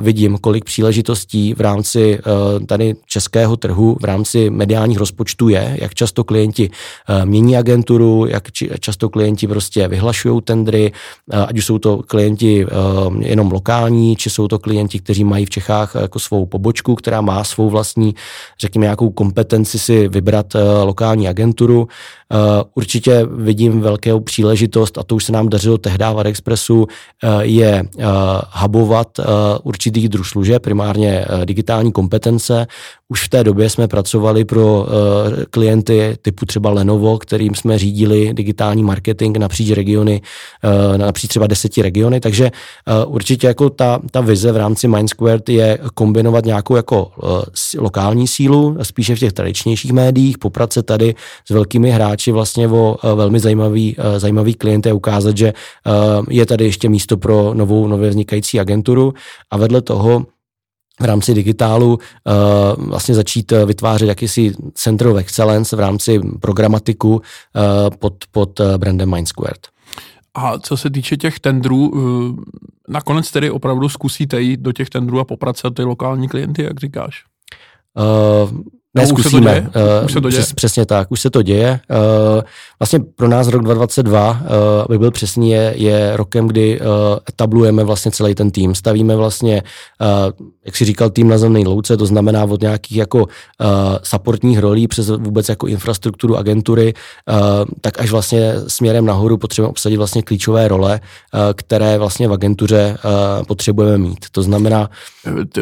vidím, kolik příležitostí v rámci Eh, tady českého trhu v rámci mediálních rozpočtů je, jak často klienti eh, mění agenturu, jak často klienti prostě vyhlašují tendry, eh, ať už jsou to klienti jenom lokální, či jsou to klienti, kteří mají v Čechách jako svou pobočku, která má svou vlastní, řekněme, nějakou kompetenci si vybrat lokální agenturu. Určitě vidím velkou příležitost, a to už se nám dařilo tehdy v Adexpressu, je hubovat určitých druh služeb, primárně digitální kompetence. Už v té době jsme pracovali pro klienty typu třeba Lenovo, kterým jsme řídili digitální marketing napříč regiony, napříč třeba deseti regiony, takže určitě jako ta, ta vize v rámci Mindsquared je kombinovat nějakou jako lokální sílu, spíše v těch tradičnějších médiích, poprat se tady s velkými hráči vlastně o uh, velmi zajímavý, uh, zajímavý klienty a ukázat, že uh, je tady ještě místo pro novou, nově vznikající agenturu a vedle toho v rámci digitálu uh, vlastně začít eh, vytvářet jakýsi Center of Excellence v rámci programatiku uh, pod, pod brandem Mindsquared. A co se týče těch tendrů, nakonec tedy opravdu zkusíte jít do těch tendrů a popracovat ty lokální klienty, jak říkáš? Uh, ne, zkusíme. Už se to děje? Uh, už se to děje? Přes, přesně tak, už se to děje. Uh, vlastně pro nás rok 2022, uh, aby byl přesný, je, je rokem, kdy uh, etablujeme vlastně celý ten tým. Stavíme vlastně, uh, jak si říkal, tým na zemné louce, to znamená od nějakých jako uh, supportních rolí přes vůbec jako infrastrukturu agentury, uh, tak až vlastně směrem nahoru potřebujeme obsadit vlastně klíčové role, uh, které vlastně v agentuře uh, potřebujeme mít. To znamená...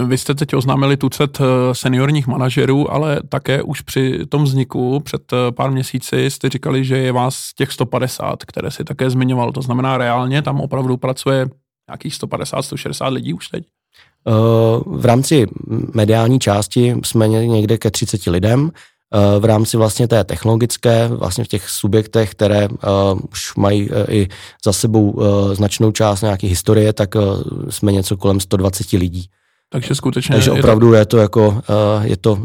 Vy jste teď oznámili tucet seniorních manažerů, ale také už při tom vzniku před eh, pár měsíci jste říkali, že je vás těch 150, které si také zmiňoval. To znamená, reálně tam opravdu pracuje nějakých 150, 160 lidí už teď? Eh, v rámci mediální části jsme někde ke 30 lidem. Eh, v rámci vlastně té technologické, vlastně v těch subjektech, které už mají i za sebou značnou část nějaké historie, tak jsme něco kolem 120 lidí. Takže skutečně... Takže opravdu je to, je to jako, eh, je to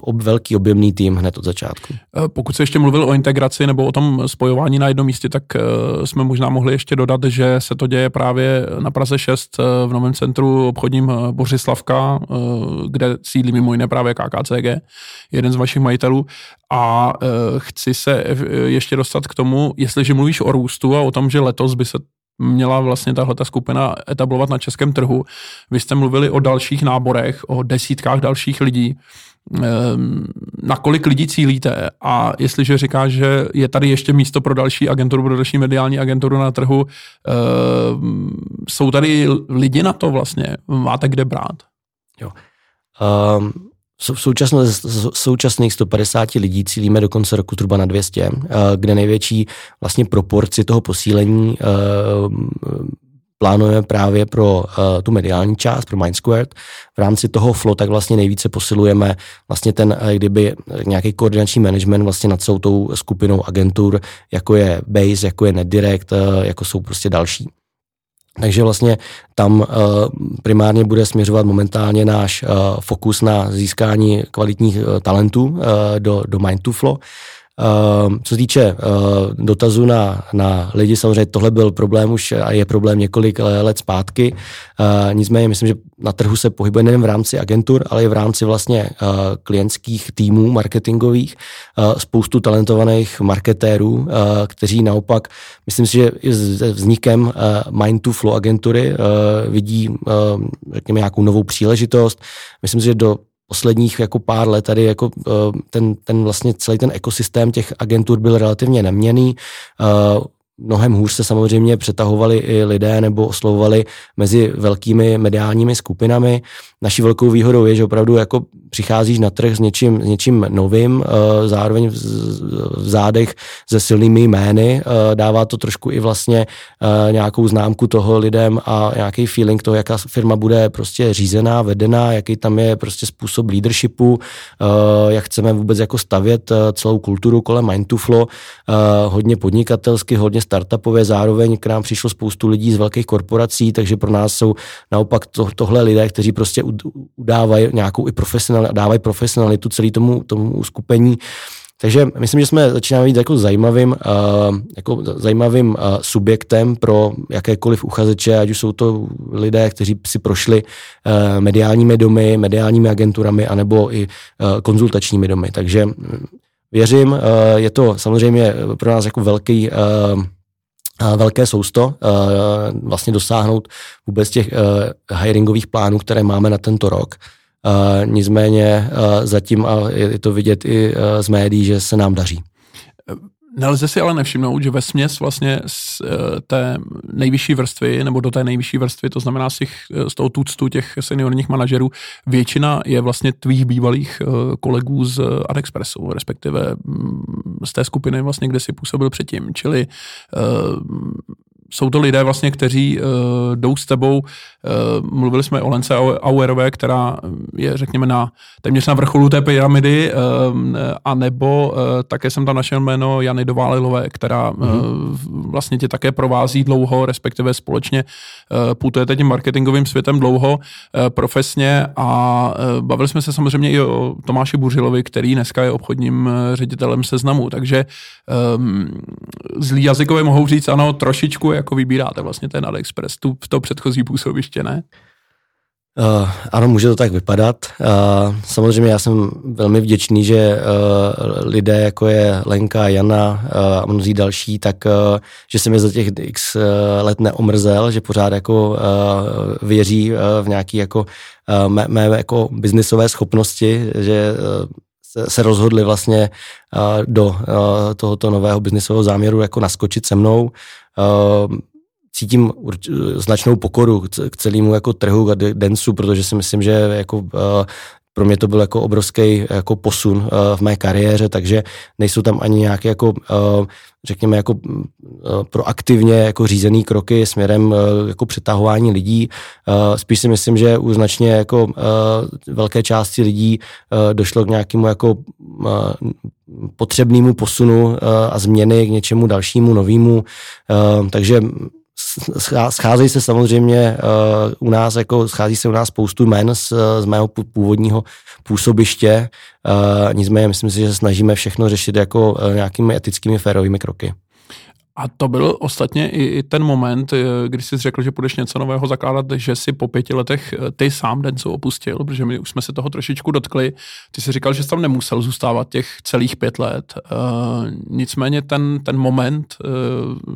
ob, velký objemný tým hned od začátku. Eh, pokud se ještě mluvil o integraci nebo o tom spojování na jednom místě, tak uh, jsme možná mohli ještě dodat, že se to děje právě na Praze 6 v novém centru obchodním Bořislavka, kde sídlí mimo jiné právě KKCG, jeden z vašich majitelů. A chci se ještě dostat k tomu, jestliže mluvíš o růstu a o tom, že letos by se měla vlastně tahle ta skupina etablovat na českém trhu. Vy jste mluvili o dalších náborech, o desítkách dalších lidí. Ehm, na kolik lidí cílíte a jestliže říká, že je tady ještě místo pro další agenturu, pro další mediální agenturu na trhu, ehm, jsou tady lidi na to vlastně? Máte kde brát? Jo. Um, v současných 150 lidí cílíme do konce roku zhruba na 200, eh, kde největší vlastně proporci toho posílení eh, plánujeme právě pro uh, tu mediální část, pro Mindsquared. V rámci toho flow tak vlastně nejvíce posilujeme vlastně ten, kdyby nějaký koordinační management vlastně nad celou tou skupinou agentur, jako je Base, jako je NetDirect, jako jsou prostě další. Takže vlastně tam uh, primárně bude směřovat momentálně náš uh, fokus na získání kvalitních uh, talentů do, do Mind2Flow. Uh, co se týče uh, dotazu na, na lidi, samozřejmě tohle byl problém už a je problém několik let zpátky. Nicméně myslím, že na trhu se pohybuje nejen v rámci agentur, ale i v rámci vlastně klientských týmů marketingových, spoustu talentovaných marketérů, kteří naopak, myslím si, že i s vznikem Mind to Flow agentury vidí, řekněme, nějakou novou příležitost. Myslím si, že do posledních jako pár let tady jako ten, ten vlastně celý ten ekosystém těch agentur byl relativně neměný mnohem hůř se samozřejmě přetahovali i lidé nebo oslovovali mezi velkými mediálními skupinami. Naší velkou výhodou je, že opravdu jako přicházíš na trh s něčím, s něčím novým, eh, zároveň v zádech se silnými jmény, eh, dává to trošku i vlastně eh, nějakou známku toho lidem a nějaký feeling toho, jaká firma bude prostě řízená, vedená, jaký tam je prostě způsob leadershipu, jak chceme vůbec jako stavět celou kulturu kolem Mind to Flow, hodně podnikatelsky, hodně startupové, zároveň k nám přišlo spoustu lidí z velkých korporací, takže pro nás jsou naopak to, tohle lidé, kteří prostě udávají nějakou i profesionalitu, dávají profesionalitu celý tomu, tomu uskupení. Takže myslím, že jsme začínáme být jako zajímavým, uh, jako zajímavým uh, subjektem pro jakékoliv uchazeče, ať už jsou to lidé, kteří si prošli uh, mediálními domy, mediálními agenturami, anebo i uh, konzultačními domy. Takže hm, věřím, uh, je to samozřejmě pro nás jako velký uh, velké sousto vlastně dosáhnout vůbec těch hiringových plánů, které máme na tento rok. Nicméně zatím, a je to vidět i z médií, že se nám daří. Nelze si ale nevšimnout, že ve směs vlastně z eh, té nejvyšší vrstvy, nebo do té nejvyšší vrstvy, to znamená z, těch, z toho tuctu těch seniorních manažerů, většina je vlastně tvých bývalých eh, kolegů z Adexpressu, respektive mm, z té skupiny vlastně, kde si působil předtím. Čili eh, jsou to lidé vlastně, kteří uh, jdou s tebou. Uh, mluvili jsme o Lence Auerové, která je, řekněme, na téměř na vrcholu té pyramidy, uh, a nebo uh, také jsem tam našel jméno Jany Doválilové, která mm-hmm. uh, vlastně tě také provází dlouho, respektive společně uh, putujete tím marketingovým světem dlouho, uh, profesně a uh, bavili jsme se samozřejmě i o Tomáši Buřilovi, který dneska je obchodním ředitelem seznamu, takže um, zlí jazykové mohou říct, ano, trošičku jako vybíráte vlastně ten AliExpress, tu, to předchozí působiště, ne? Uh, ano, může to tak vypadat. Uh, samozřejmě já jsem velmi vděčný, že uh, lidé jako je Lenka, Jana uh, a mnozí další, tak uh, že se mi za těch x uh, let neomrzel, že pořád jako uh, věří uh, v nějaký jako uh, mé, mé jako biznisové schopnosti, že uh, se, rozhodli vlastně uh, do uh, tohoto nového biznisového záměru jako naskočit se mnou. Uh, cítím značnou pokoru k celému jako trhu a densu, protože si myslím, že jako pro mě to byl jako obrovský jako posun uh, v mé kariéře, takže nejsou tam ani nějaké jako, uh, řekněme, jako uh, proaktivně jako řízený kroky směrem jako přetahování lidí. Spíš si myslím, že u značně jako velké části lidí došlo k nějakému jako potřebnému posunu a změny k něčemu dalšímu, novému. Takže scházejí se samozřejmě uh, u nás, jako schází se u nás spoustu jmen z, z mého původního působiště, uh, nicméně myslím si, že snažíme všechno řešit jako uh, nějakými etickými férovými kroky. A to byl ostatně i, ten moment, kdy jsi řekl, že budeš něco nového zakládat, že si po pěti letech ty sám Denso opustil, protože my už jsme se toho trošičku dotkli. Ty jsi říkal, že jsi tam nemusel zůstávat těch celých pět let. Nicméně ten, ten moment,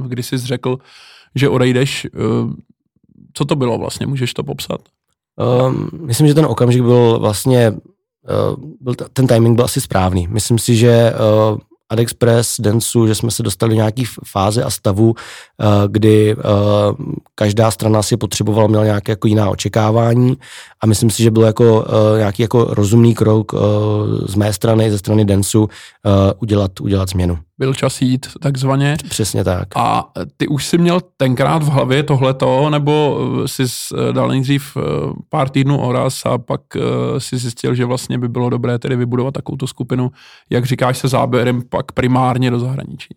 kdy jsi řekl, že odejdeš. Eh, co to bylo vlastně? Můžeš to popsat? Um, myslím, že ten okamžik byl vlastně, uh, byl t- ten timing byl asi správný. Myslím si, že uh, AdExpress, Densu, že jsme se dostali do nějaký fáze a stavu, kdy každá strana si potřebovala, měla nějaké jako jiná očekávání a myslím si, že byl jako nějaký jako rozumný krok z mé strany, ze strany Densu udělat, udělat změnu byl čas jít, takzvaně. Přesně tak. A ty už si měl tenkrát v hlavě tohleto, nebo jsi dal nejdřív pár týdnů oraz a pak si zjistil, že vlastně by bylo dobré tedy vybudovat takovou skupinu, jak říkáš se záběrem pak primárně do zahraničí?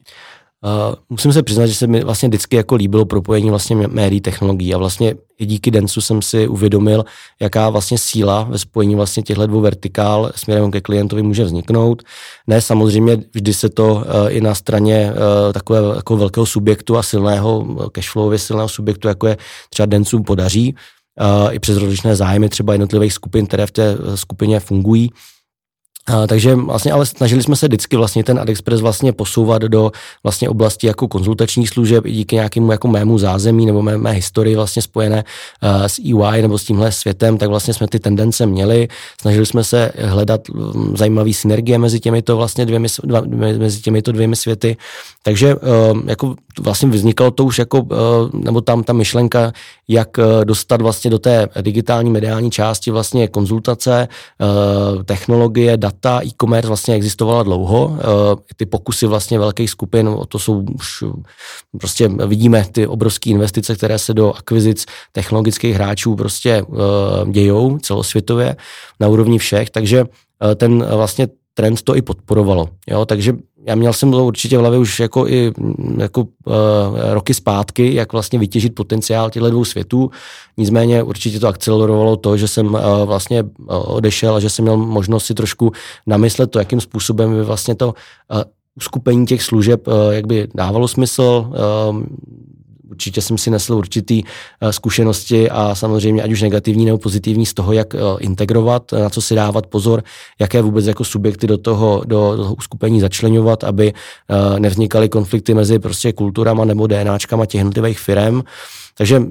Uh, musím se přiznat, že se mi vlastně vždycky jako líbilo propojení vlastně médií technologií a vlastně i díky Densu jsem si uvědomil, jaká vlastně síla ve spojení vlastně těchto dvou vertikál směrem ke klientovi může vzniknout. Ne, samozřejmě vždy se to uh, i na straně uh, takového jako velkého subjektu a silného, cashflowově silného subjektu, jako je třeba Densu, podaří, i přes rozličné zájmy třeba jednotlivých skupin, které v té skupině fungují. A, takže vlastně, ale snažili jsme se vždycky vlastně ten AdExpress vlastně posouvat do vlastně oblasti jako konzultačních služeb i díky nějakému jako mému zázemí nebo mé, mé historii vlastně spojené uh, s EY nebo s tímhle světem, tak vlastně jsme ty tendence měli. Snažili jsme se hledat um, zajímavé synergie mezi těmito vlastně dvěmi, dva, mezi těmito dvěmi světy. Takže uh, jako vlastně vznikalo to už jako, uh, nebo tam ta myšlenka, jak uh, dostat vlastně do té digitální mediální části vlastně konzultace, uh, technologie, data ta e-commerce vlastně existovala dlouho. Eh, ty pokusy vlastně velkých skupin, to jsou už prostě vidíme ty obrovské investice, které se do akvizic technologických hráčů prostě eh, dějou celosvětově na úrovni všech, takže eh, ten vlastně trend to i podporovalo. Jo? Takže já měl jsem to určitě v hlavě už jako i jako, uh, roky zpátky, jak vlastně vytěžit potenciál těchto dvou světů. Nicméně určitě to akcelerovalo to, že jsem uh, vlastně uh, odešel a že jsem měl možnost si trošku namyslet to, jakým způsobem by vlastně to uh, uskupení těch služeb uh, jak by dávalo smysl, uh, určitě jsem si nesl určitý eh, zkušenosti a samozřejmě ať už negativní nebo pozitivní z toho, jak eh, integrovat, na co si dávat pozor, jaké vůbec jako subjekty do toho, do, toho uskupení začlenovat, aby eh, nevznikaly konflikty mezi prostě kulturama nebo DNAčkama těch jednotlivých firm. Takže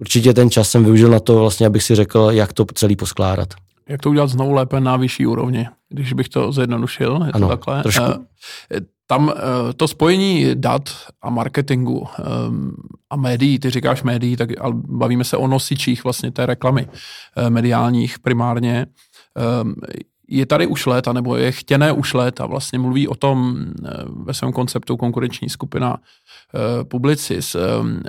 určitě ten čas jsem využil na to vlastně, abych si řekl, jak to celý poskládat. Jak to udělat znovu lépe na vyšší úrovni, když bych to zjednodušil, je to ano, takhle? Trošku tam eh, to spojení dat a marketingu ehm, a médií, ty říkáš médií, tak bavíme se o nosičích vlastně té reklamy eh, mediálních primárně, ehm, je tady už léta, nebo je chtěné už léta, vlastně mluví o tom eh, ve svém konceptu konkurenční skupina Publicis. Ehm,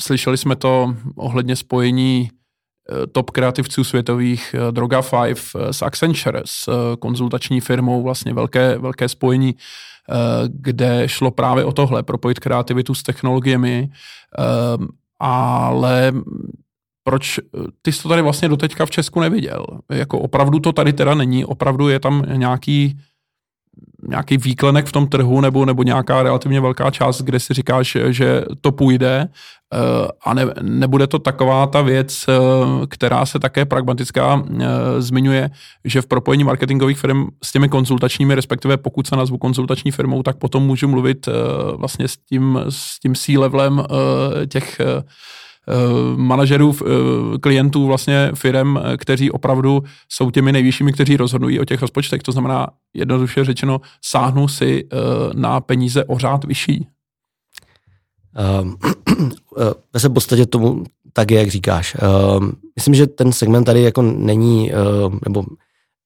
slyšeli jsme to ohledně spojení top kreativců světových Droga 5 s Accenture, s konzultační firmou, vlastně velké, velké spojení Eh, kde šlo právě o tohle, propojit kreativitu s technologiemi, eh, ale proč ty jsi to tady vlastně doteďka v Česku neviděl? Jako opravdu to tady teda není, opravdu je tam nějaký nějaký výklenek v tom trhu nebo, nebo nějaká relativně velká část, kde si říkáš, že to půjde eh, a ne, nebude to taková ta věc, eh, která se také pragmatická eh, zmiňuje, že v propojení marketingových firm s těmi konzultačními, respektive pokud se nazvu konzultační firmou, tak potom můžu mluvit vlastně s tím, s tím C-levelem těch manažerů, eh, klientů vlastně firm, eh, kteří opravdu jsou těmi nejvyššími, kteří rozhodují o těch rozpočtech. To znamená, jednoduše řečeno, sáhnu si na peníze o řád vyšší. Um, <clears throat> ve se podstatě tomu tak je, jak říkáš. Um, myslím, že ten segment tady jako není, uh, nebo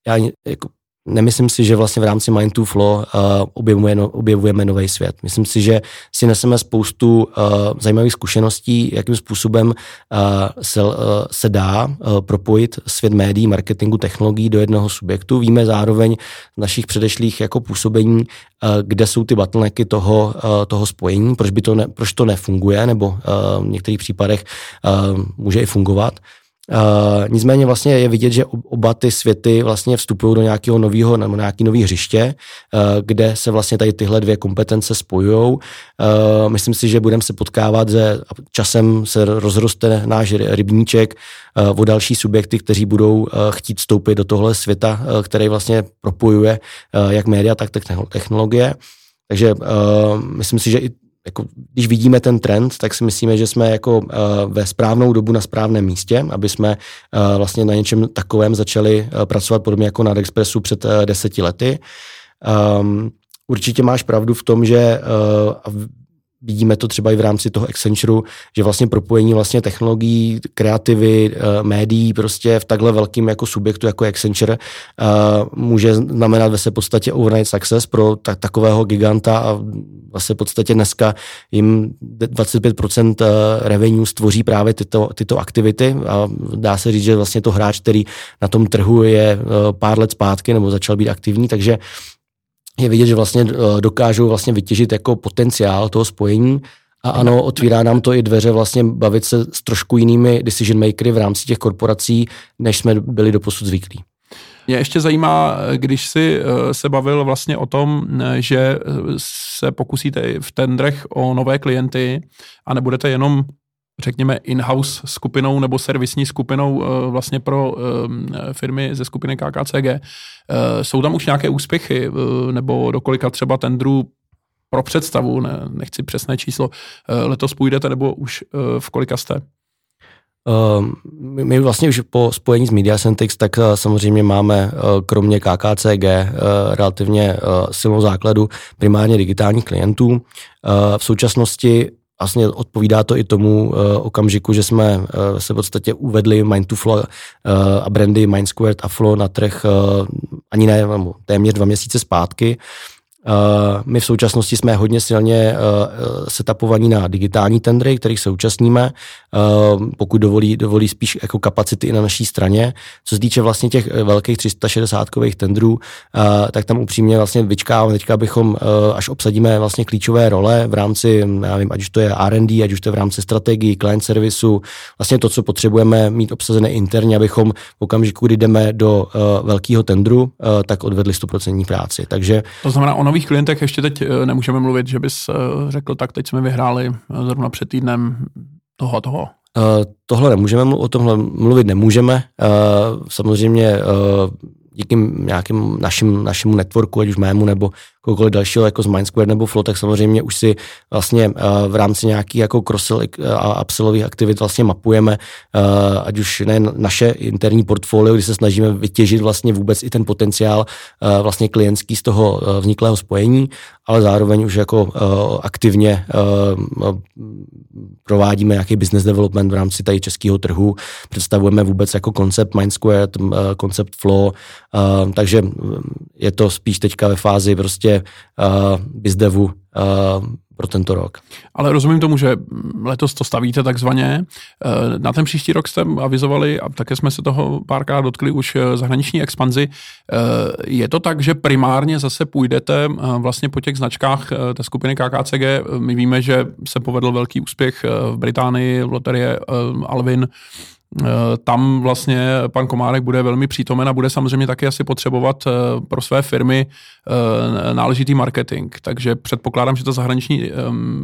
já jako nemyslím si, že vlastně v rámci Mind to Flow uh, objevujeme, objevujeme nový svět. Myslím si, že si neseme spoustu uh, zajímavých zkušeností, jakým způsobem uh, se, uh, se dá uh, propojit svět médií, marketingu, technologií do jednoho subjektu. Víme zároveň z našich předešlých jako působení, uh, kde jsou ty bottlenecky toho, uh, toho spojení, proč, by to ne, proč to nefunguje, nebo uh, v některých případech uh, může i fungovat. Uh, nicméně vlastně je vidět, že oba ty světy vlastně vstupují do nějakého nového nebo nějaký nový hřiště, uh, kde se vlastně tady tyhle dvě kompetence spojují. Uh, myslím si, že budeme se potkávat, že časem se rozroste náš rybníček uh, o další subjekty, kteří budou uh, chtít vstoupit do tohle světa, uh, který vlastně propojuje uh, jak média, tak technologie. Takže uh, myslím si, že i jako, když vidíme ten trend, tak si myslíme, že jsme jako uh, ve správnou dobu na správném místě, aby jsme uh, vlastně na něčem takovém začali uh, pracovat podobně jako na Expressu před uh, deseti lety. Um, určitě máš pravdu v tom, že uh, vidíme to třeba i v rámci toho Accenture, že vlastně propojení vlastně technologií, kreativy, eh, médií prostě v takhle velkým jako subjektu jako Accenture eh, může znamenat ve se podstatě overnight success pro tak, takového giganta a vlastně v podstatě dneska jim 25% eh, revenue stvoří právě tyto, tyto aktivity a dá se říct, že vlastně to hráč, který na tom trhu je pár let zpátky nebo začal být aktivní, takže je vidět, že vlastně dokážou vlastně vytěžit jako potenciál toho spojení a ano, otvírá nám to i dveře vlastně bavit se s trošku jinými decision makery v rámci těch korporací, než jsme byli doposud zvyklí. Mě ještě zajímá, když si se bavil vlastně o tom, že se pokusíte v tendrech o nové klienty a nebudete jenom řekněme, in-house skupinou nebo servisní skupinou eh, vlastně pro eh, firmy ze skupiny KKCG. Eh, jsou tam už nějaké úspěchy nebo do kolika třeba tendrů pro představu, ne, nechci přesné číslo, letos půjdete nebo už v kolika jste? My vlastně už po spojení s Media Centix, tak samozřejmě máme kromě KKCG relativně silnou základu primárně digitálních klientů. V současnosti vlastně odpovídá to i tomu uh, okamžiku, že jsme uh, se v podstatě uvedli Mind to Flow uh, a brandy Mind Squared a Flow na trh uh, ani ne, téměř dva měsíce zpátky. Uh, my v současnosti jsme hodně silně uh, setupovaní na digitální tendry, kterých se účastníme, uh, pokud dovolí, dovolí spíš jako kapacity i na naší straně. Co se týče vlastně těch velkých 360-kových tendrů, tak tam upřímně vlastně vyčkáváme teďka, abychom, až obsadíme vlastně klíčové role v rámci, já vím, ať už to je R&D, ať už to je v rámci strategii, client servisu, vlastně to, co potřebujeme mít obsazené interně, abychom v okamžiku, kdy jdeme do velkého tendru, tak odvedli 100% práci. Takže to znamená, ono nových klientech ještě teď eh, nemůžeme mluvit, že bys eh, řekl, tak teď jsme vyhráli eh, zrovna před týdnem toho a toho. Uh, tohle nemůžeme, o tomhle mluvit nemůžeme. Uh, samozřejmě uh, díky nějakým našim, našemu networku, ať už mému nebo kohokoliv dalšího jako z Mindsquare nebo Flow, tak samozřejmě už si vlastně uh, v rámci nějakých jako cross a upsellových aktivit vlastně mapujeme, uh, ať už ne naše interní portfolio, kdy se snažíme vytěžit vlastně vůbec i ten potenciál vlastně klientský z toho vzniklého spojení, ale zároveň už jako aktivně provádíme nějaký business development v rámci tady českého trhu, představujeme vůbec jako koncept Mindsquare, koncept Flow, takže je to spíš teďka ve fázi prostě uh, bizdevu uh, pro tento rok. Ale rozumím tomu, že letos to stavíte takzvaně. Na ten příští rok jste avizovali, a také jsme se toho párkrát dotkli už zahraniční expanzi. Je to tak, že primárně zase půjdete vlastně po těch značkách té skupiny KKCG. My víme, že se povedl velký úspěch v Británii, loterie Alvin Eh, tam vlastně pan Komárek bude velmi přítomen a bude samozřejmě taky asi potřebovat eh, pro své firmy eh, náležitý marketing. Takže předpokládám, že ta zahraniční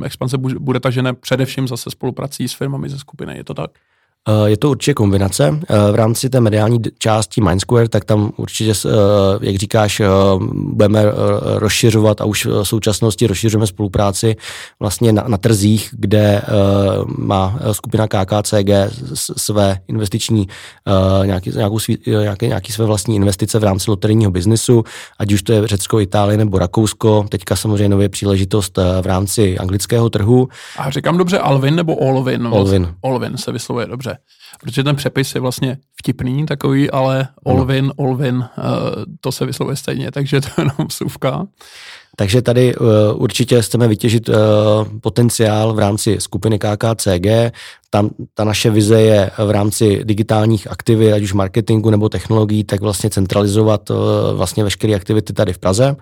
expanse bude tažené především zase spoluprací s firmami ze skupiny. Je to tak? Eh, je to určitě kombinace. Eh, v rámci té mediální části Mindsquare, tak tam určitě, eh, jak říkáš, budeme rozšiřovat a už v současnosti rozšiřujeme spolupráci vlastně na, na trzích, kde má skupina KKCG své investiční, nějaký, nějakou svý, nějaké, nějaký své vlastní investice v rámci loterijního biznesu, ať už to je Řecko, Itálie nebo Rakousko. Teďka samozřejmě nově příležitost v rámci anglického trhu. A říkám dobře Alvin nebo Olvin? Olvin. Olvin se vyslovuje dobře protože ten přepis je vlastně vtipný takový, ale Olvin, Olvin, uh, to se vyslovuje stejně, takže to je jenom suvka. Takže tady uh, určitě chceme vytěžit uh, potenciál v rámci skupiny KKCG. Tam ta naše vize je v rámci digitálních aktivit, ať už marketingu nebo technologií, tak vlastně centralizovat uh, vlastně veškeré aktivity tady v Praze.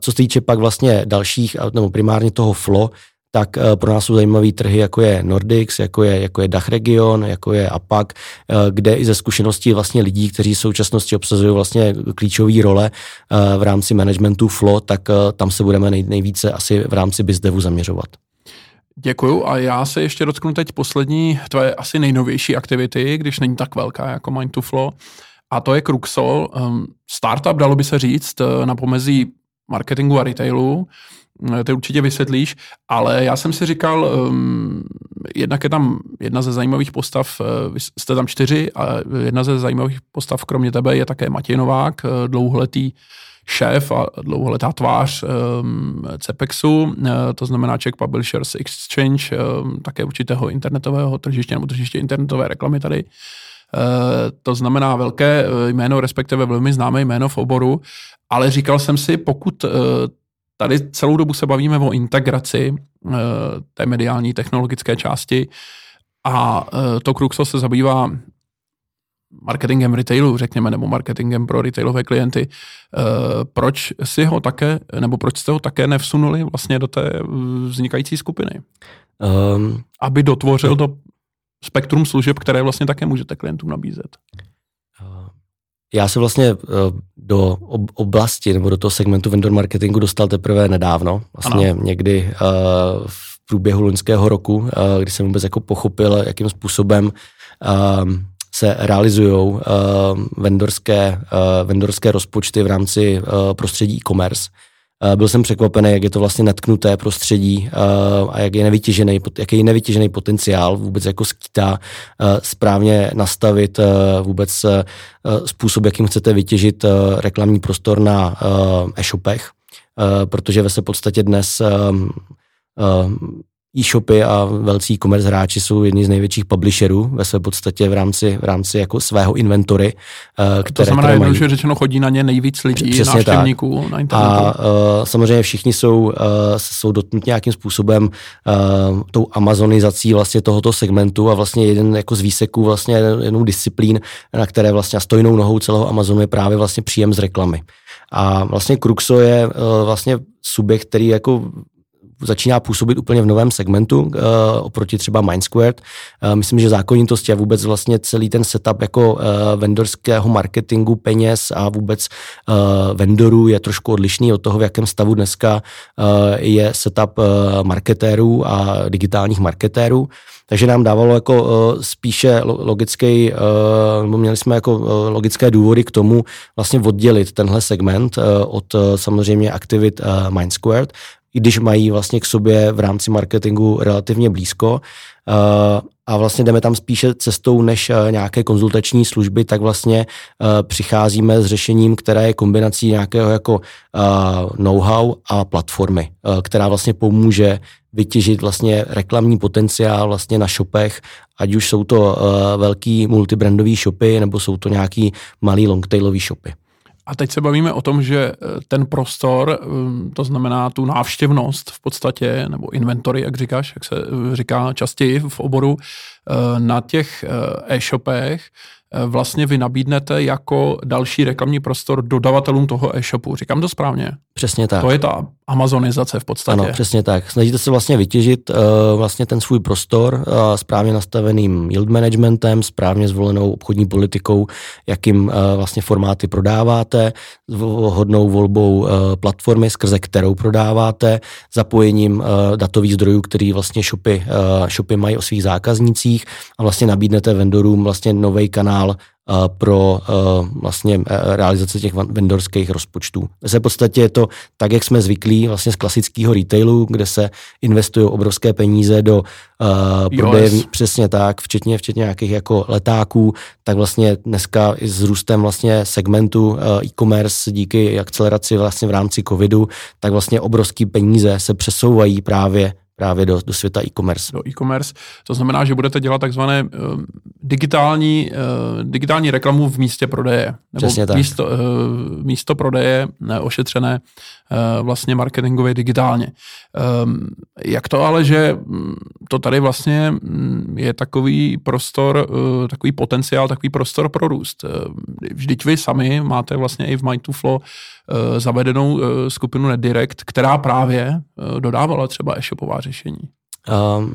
Co se týče pak vlastně dalších, nebo primárně toho flow, tak eh, pro nás jsou zajímavé trhy, jako je Nordics, jako je, jako je Dach region, jako je APAC, eh, kde i ze zkušeností vlastně lidí, kteří v současnosti obsazují vlastně klíčové role eh, v rámci managementu FLO, tak tam se budeme nej, nejvíce asi v rámci BizDevu zaměřovat. Děkuju a já se ještě dotknu teď poslední, tvoje asi nejnovější aktivity, když není tak velká jako Mind to Flow, a to je Cruxol, ehm, startup, dalo by se říct, na pomezí marketingu a retailu, Eh, ty určitě vysvětlíš, ale já jsem si říkal, um, jednak je tam jedna ze zajímavých postav, uh, jste tam čtyři, a jedna ze zajímavých postav kromě tebe je také Matěj Novák, uh, dlouholetý šéf a dlouholetá tvář um, Cepexu, uh, to znamená Czech Publishers Exchange, um, také určitého internetového tržiště nebo tržiště internetové reklamy tady. Uh, to znamená velké jméno, respektive velmi známé jméno v oboru, ale říkal jsem si, pokud uh, Tady celou dobu se bavíme o integraci té mediální technologické části a to Kruxo se zabývá marketingem retailu, řekněme, nebo marketingem pro retailové klienty. Proč si ho také, nebo proč jste ho také nevsunuli vlastně do té vznikající skupiny? Um, Aby dotvořil to spektrum služeb, které vlastně také můžete klientům nabízet. Já se vlastně do oblasti nebo do toho segmentu vendor marketingu dostal teprve nedávno, vlastně ano. někdy v průběhu loňského roku, kdy jsem vůbec jako pochopil, jakým způsobem se realizují vendorské, vendorské rozpočty v rámci prostředí e-commerce. Byl jsem překvapený, jak je to vlastně natknuté prostředí a jak je nevytěžený, jaký je nevytěžený potenciál vůbec jako skýtá správně nastavit vůbec způsob, jakým chcete vytěžit reklamní prostor na e-shopech, protože ve se podstatě dnes e-shopy a velcí e-commerce hráči jsou jedni z největších publisherů ve své podstatě v rámci, v rámci jako svého inventory. Eh, které, to znamená, které mají... že řečeno chodí na ně nejvíc lidí, Přesně návštěvníků tak. na internetu. A uh, samozřejmě všichni jsou, uh, jsou dotknuti nějakým způsobem uh, tou amazonizací vlastně tohoto segmentu a vlastně jeden jako z výseků vlastně jednou disciplín, na které vlastně stojnou nohou celého Amazonu je právě vlastně příjem z reklamy. A vlastně Cruxo je uh, vlastně subjekt, který jako začíná působit úplně v novém segmentu uh, oproti třeba Mindsquared. Uh, myslím, že zákonitost je vůbec vlastně celý ten setup jako uh, vendorského marketingu peněz a vůbec uh, vendorů je trošku odlišný od toho, v jakém stavu dneska uh, je setup uh, marketérů a digitálních marketérů. Takže nám dávalo jako uh, spíše logický, uh, nebo měli jsme jako uh, logické důvody k tomu vlastně oddělit tenhle segment uh, od uh, samozřejmě aktivit uh, Mindsquared i když mají vlastně k sobě v rámci marketingu relativně blízko. Eh, a vlastně jdeme tam spíše cestou než eh, nějaké konzultační služby, tak vlastně eh, přicházíme s řešením, které je kombinací nějakého jako know-how a platformy, která vlastně pomůže vytěžit vlastně reklamní potenciál vlastně na shopech, ať už jsou to velký multibrandový shopy, nebo jsou to nějaký malý longtailový shopy. A teď se bavíme o tom, že eh, ten prostor, eh, to znamená tu návštěvnost v podstatě, nebo inventory, jak říkáš, jak se eh, říká častěji v oboru, na těch e-shopech, Eh, vlastně vy nabídnete jako další reklamní prostor dodavatelům toho e-shopu. Říkám to správně? Přesně tak. To je ta amazonizace v podstatě. Ano, přesně tak. Snažíte se vlastně vytěžit uh, vlastně ten svůj prostor uh, správně nastaveným yield managementem, správně zvolenou obchodní politikou, jakým uh, vlastně formáty prodáváte, hodnou volbou uh, platformy, skrze kterou prodáváte, zapojením uh, datových zdrojů, který vlastně shopy, uh, shopy mají o svých zákaznících a vlastně nabídnete vendorům vlastně nový kanál kanál eh, pro eh, vlastně eh, realizaci těch vendorských rozpočtů. V podstatě je to tak, jak jsme zvyklí vlastně z klasického retailu, kde se investují obrovské peníze do uh, prodeje, přesně tak, včetně, včetně nějakých jako letáků, tak vlastně dneska i s růstem vlastně segmentu uh, e-commerce díky akceleraci vlastně v rámci covidu, tak vlastně obrovské peníze se přesouvají právě právě do, do světa e-commerce. Do e-commerce. To znamená, že budete dělat takzvané uh, digitální, uh, digitální reklamu v místě prodeje. Nebo Přesně tak. Místo, uh, místo prodeje uh, ošetřené uh, vlastně marketingově digitálně. Um, jak to ale, že mm, to tady vlastně mm, je takový prostor, uh, takový potenciál, takový prostor pro růst. Uh, vždyť vy sami máte vlastně i v Mind to Flow uh, zavedenou uh, skupinu NetDirect, která právě uh, dodávala třeba e-shopová řešení. Um,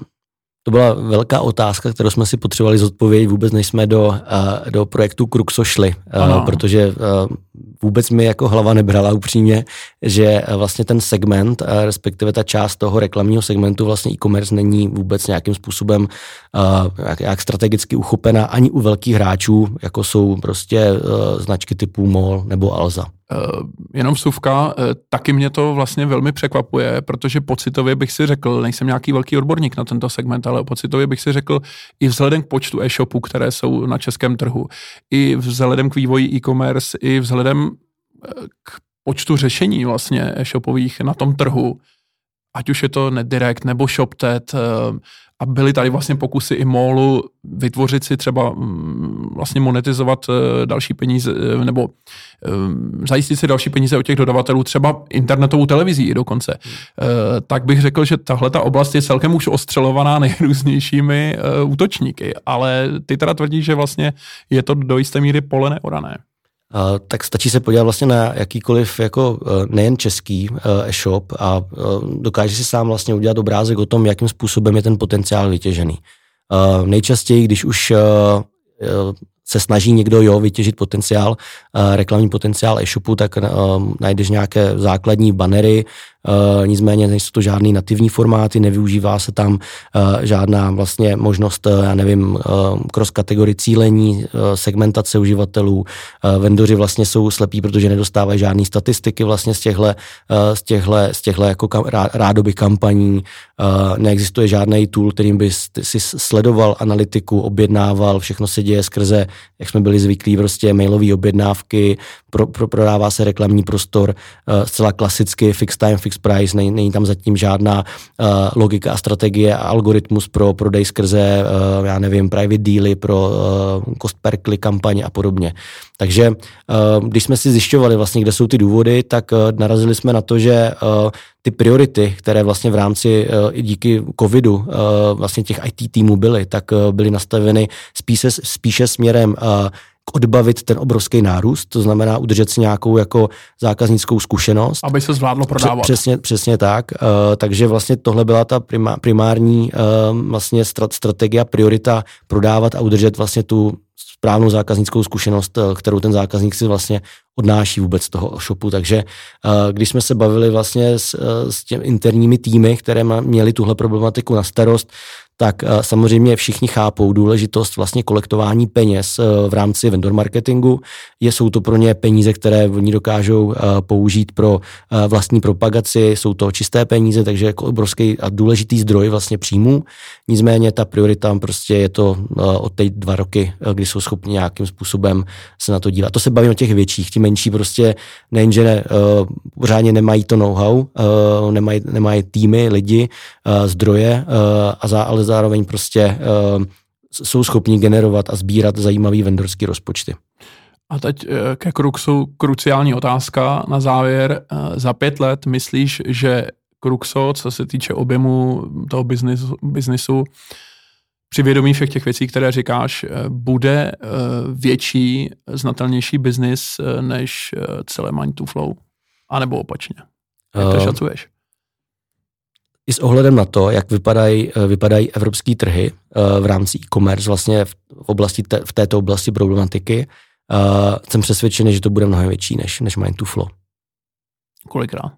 to byla velká otázka, kterou jsme si potřebovali zodpovědět vůbec, než jsme do, uh, do projektu Kruxo šli, uh, protože uh, vůbec mi jako hlava nebrala upřímně, že vlastně ten segment, respektive ta část toho reklamního segmentu vlastně e-commerce není vůbec nějakým způsobem uh, jak, jak strategicky uchopena ani u velkých hráčů, jako jsou prostě uh, značky typu MOL nebo Alza. Uh, jenom suvka, uh, taky mě to vlastně velmi překvapuje, protože pocitově bych si řekl, nejsem nějaký velký odborník na tento segment, ale pocitově bych si řekl, i vzhledem k počtu e-shopů, které jsou na českém trhu, i vzhledem k vývoji e-commerce, i vzhledem uh, k počtu řešení vlastně e-shopových na tom trhu, ať už je to NetDirect nebo ShopTet, a byly tady vlastně pokusy i MOLu vytvořit si třeba mm, vlastně monetizovat další peníze nebo zajistit si další peníze od těch dodavatelů, třeba internetovou televizí dokonce. Hmm. Tak bych řekl, že tahle ta oblast je celkem už ostřelovaná <laughs> nejrůznějšími útočníky, ale ty teda tvrdí, že vlastně je to do jisté míry pole neorané tak stačí se podívat vlastně na jakýkoliv jako e, nejen český e, e-shop a e, dokáže si sám vlastně udělat obrázek o tom, jakým způsobem je ten potenciál vytěžený. Nejčastěji, když už se snaží někdo jo, vytěžit potenciál, reklamní potenciál e-shopu, tak najdeš nějaké základní banery, Uh, nicméně nejsou to žádný nativní formáty, nevyužívá se tam uh, žádná vlastně možnost, uh, já nevím, cross kategorii cílení, segmentace uživatelů. Vendoři vlastně jsou slepí, protože nedostávají žádné statistiky vlastně z těchto, z těchto, z těchto jako kam, rá, rádoby kampaní. Neexistuje žádný tool, kterým by si sledoval analytiku, objednával, všechno se děje skrze, jak jsme byli zvyklí, prostě mailové objednávky, pro, pro, prodává se reklamní prostor zcela klasicky, fixed time, fixed price, není, není tam zatím žádná uh, logika a strategie a algoritmus pro prodej skrze, uh, já nevím, private dealy, pro uh, cost per click kampaně a podobně. Takže uh, když jsme si zjišťovali vlastně, kde jsou ty důvody, tak uh, narazili jsme na to, že uh, ty priority, které vlastně v rámci i díky covidu vlastně těch IT týmů byly, tak byly nastaveny spíše, spíše směrem odbavit ten obrovský nárůst, to znamená udržet si nějakou jako zákaznickou zkušenost. Aby se zvládlo prodávat. Přesně, přesně tak. Uh, takže vlastně tohle byla ta prima, primární uh, vlastně strategie a priorita prodávat a udržet vlastně tu správnou zákaznickou zkušenost, uh, kterou ten zákazník si vlastně odnáší vůbec z toho shopu. Takže uh, když jsme se bavili vlastně s, uh, s těmi interními týmy, které měli tuhle problematiku na starost, tak eh, samozřejmě všichni chápou důležitost vlastně kolektování peněz eh, v rámci vendor marketingu. Je, jsou to pro ně peníze, které oni dokážou eh, použít pro vlastní propagaci, jsou to čisté peníze, takže jako obrovský a důležitý zdroj vlastně příjmů. Nicméně ta priorita prostě je to od té dva roky, kdy jsou schopni nějakým způsobem se na to dívat. To se baví o těch větších, ti menší prostě nejenže ne, pořádně nemají to know-how, nemají, nemají týmy, lidi, zdroje, a za, ale zároveň prostě uh, jsou schopni generovat a sbírat zajímavý vendorský rozpočty. A teď ke Kruxu kruciální otázka na závěr. Za pět let myslíš, že Kruxo, co se týče objemu toho biznisu, biznisu při vědomí všech těch věcí, které říkáš, bude větší, znatelnější biznis než celé Mind to Flow? A nebo opačně? Jak to šacuješ? i s ohledem na to, jak vypadají, eh, vypadají evropské trhy eh, v rámci e-commerce, vlastně v, oblasti te, v této oblasti problematiky, jsem přesvědčený, že to bude mnohem větší než, než Mind to Flow. Kolikrát?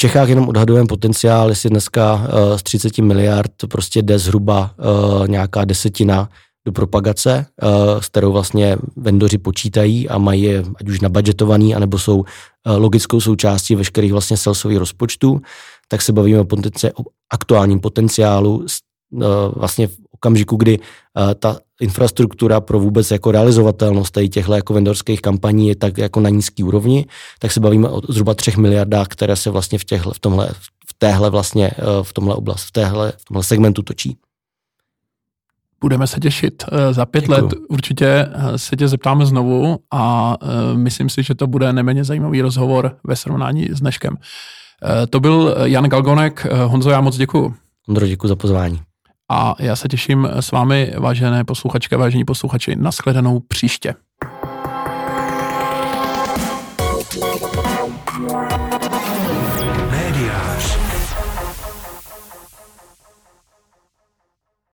Čechách jenom odhadujeme potenciál, jestli dneska uh, z 30 miliard prostě jde zhruba uh, nějaká desetina do propagace, uh, s kterou vlastně vendoři počítají a mají je ať už nabudgetovaný, anebo jsou logickou součástí veškerých vlastně salesových rozpočtů tak se bavíme o, potenci- o aktuálním potenciálu uh, vlastně v okamžiku, kdy uh, ta infrastruktura pro vůbec jako realizovatelnost tady těchto jako vendorských kampaní je tak jako na nízký úrovni, tak se bavíme o zhruba třech miliardách, které se vlastně v, těchhle, v tomhle, v téhle vlastně, uh, v tomhle oblast, v, téhle, v tomhle segmentu točí. Budeme se těšit. Za pět Děkuju. let určitě se tě zeptáme znovu a myslím si, že to bude neméně zajímavý rozhovor ve srovnání s dneškem. Eh, to byl Jan Galgonek. Eh, Honzo, já moc děkuju. Ondro, děkuji za pozvání. A já se těším s vámi, vážené posluchačky, vážení posluchači, nashledanou příště. Médiář.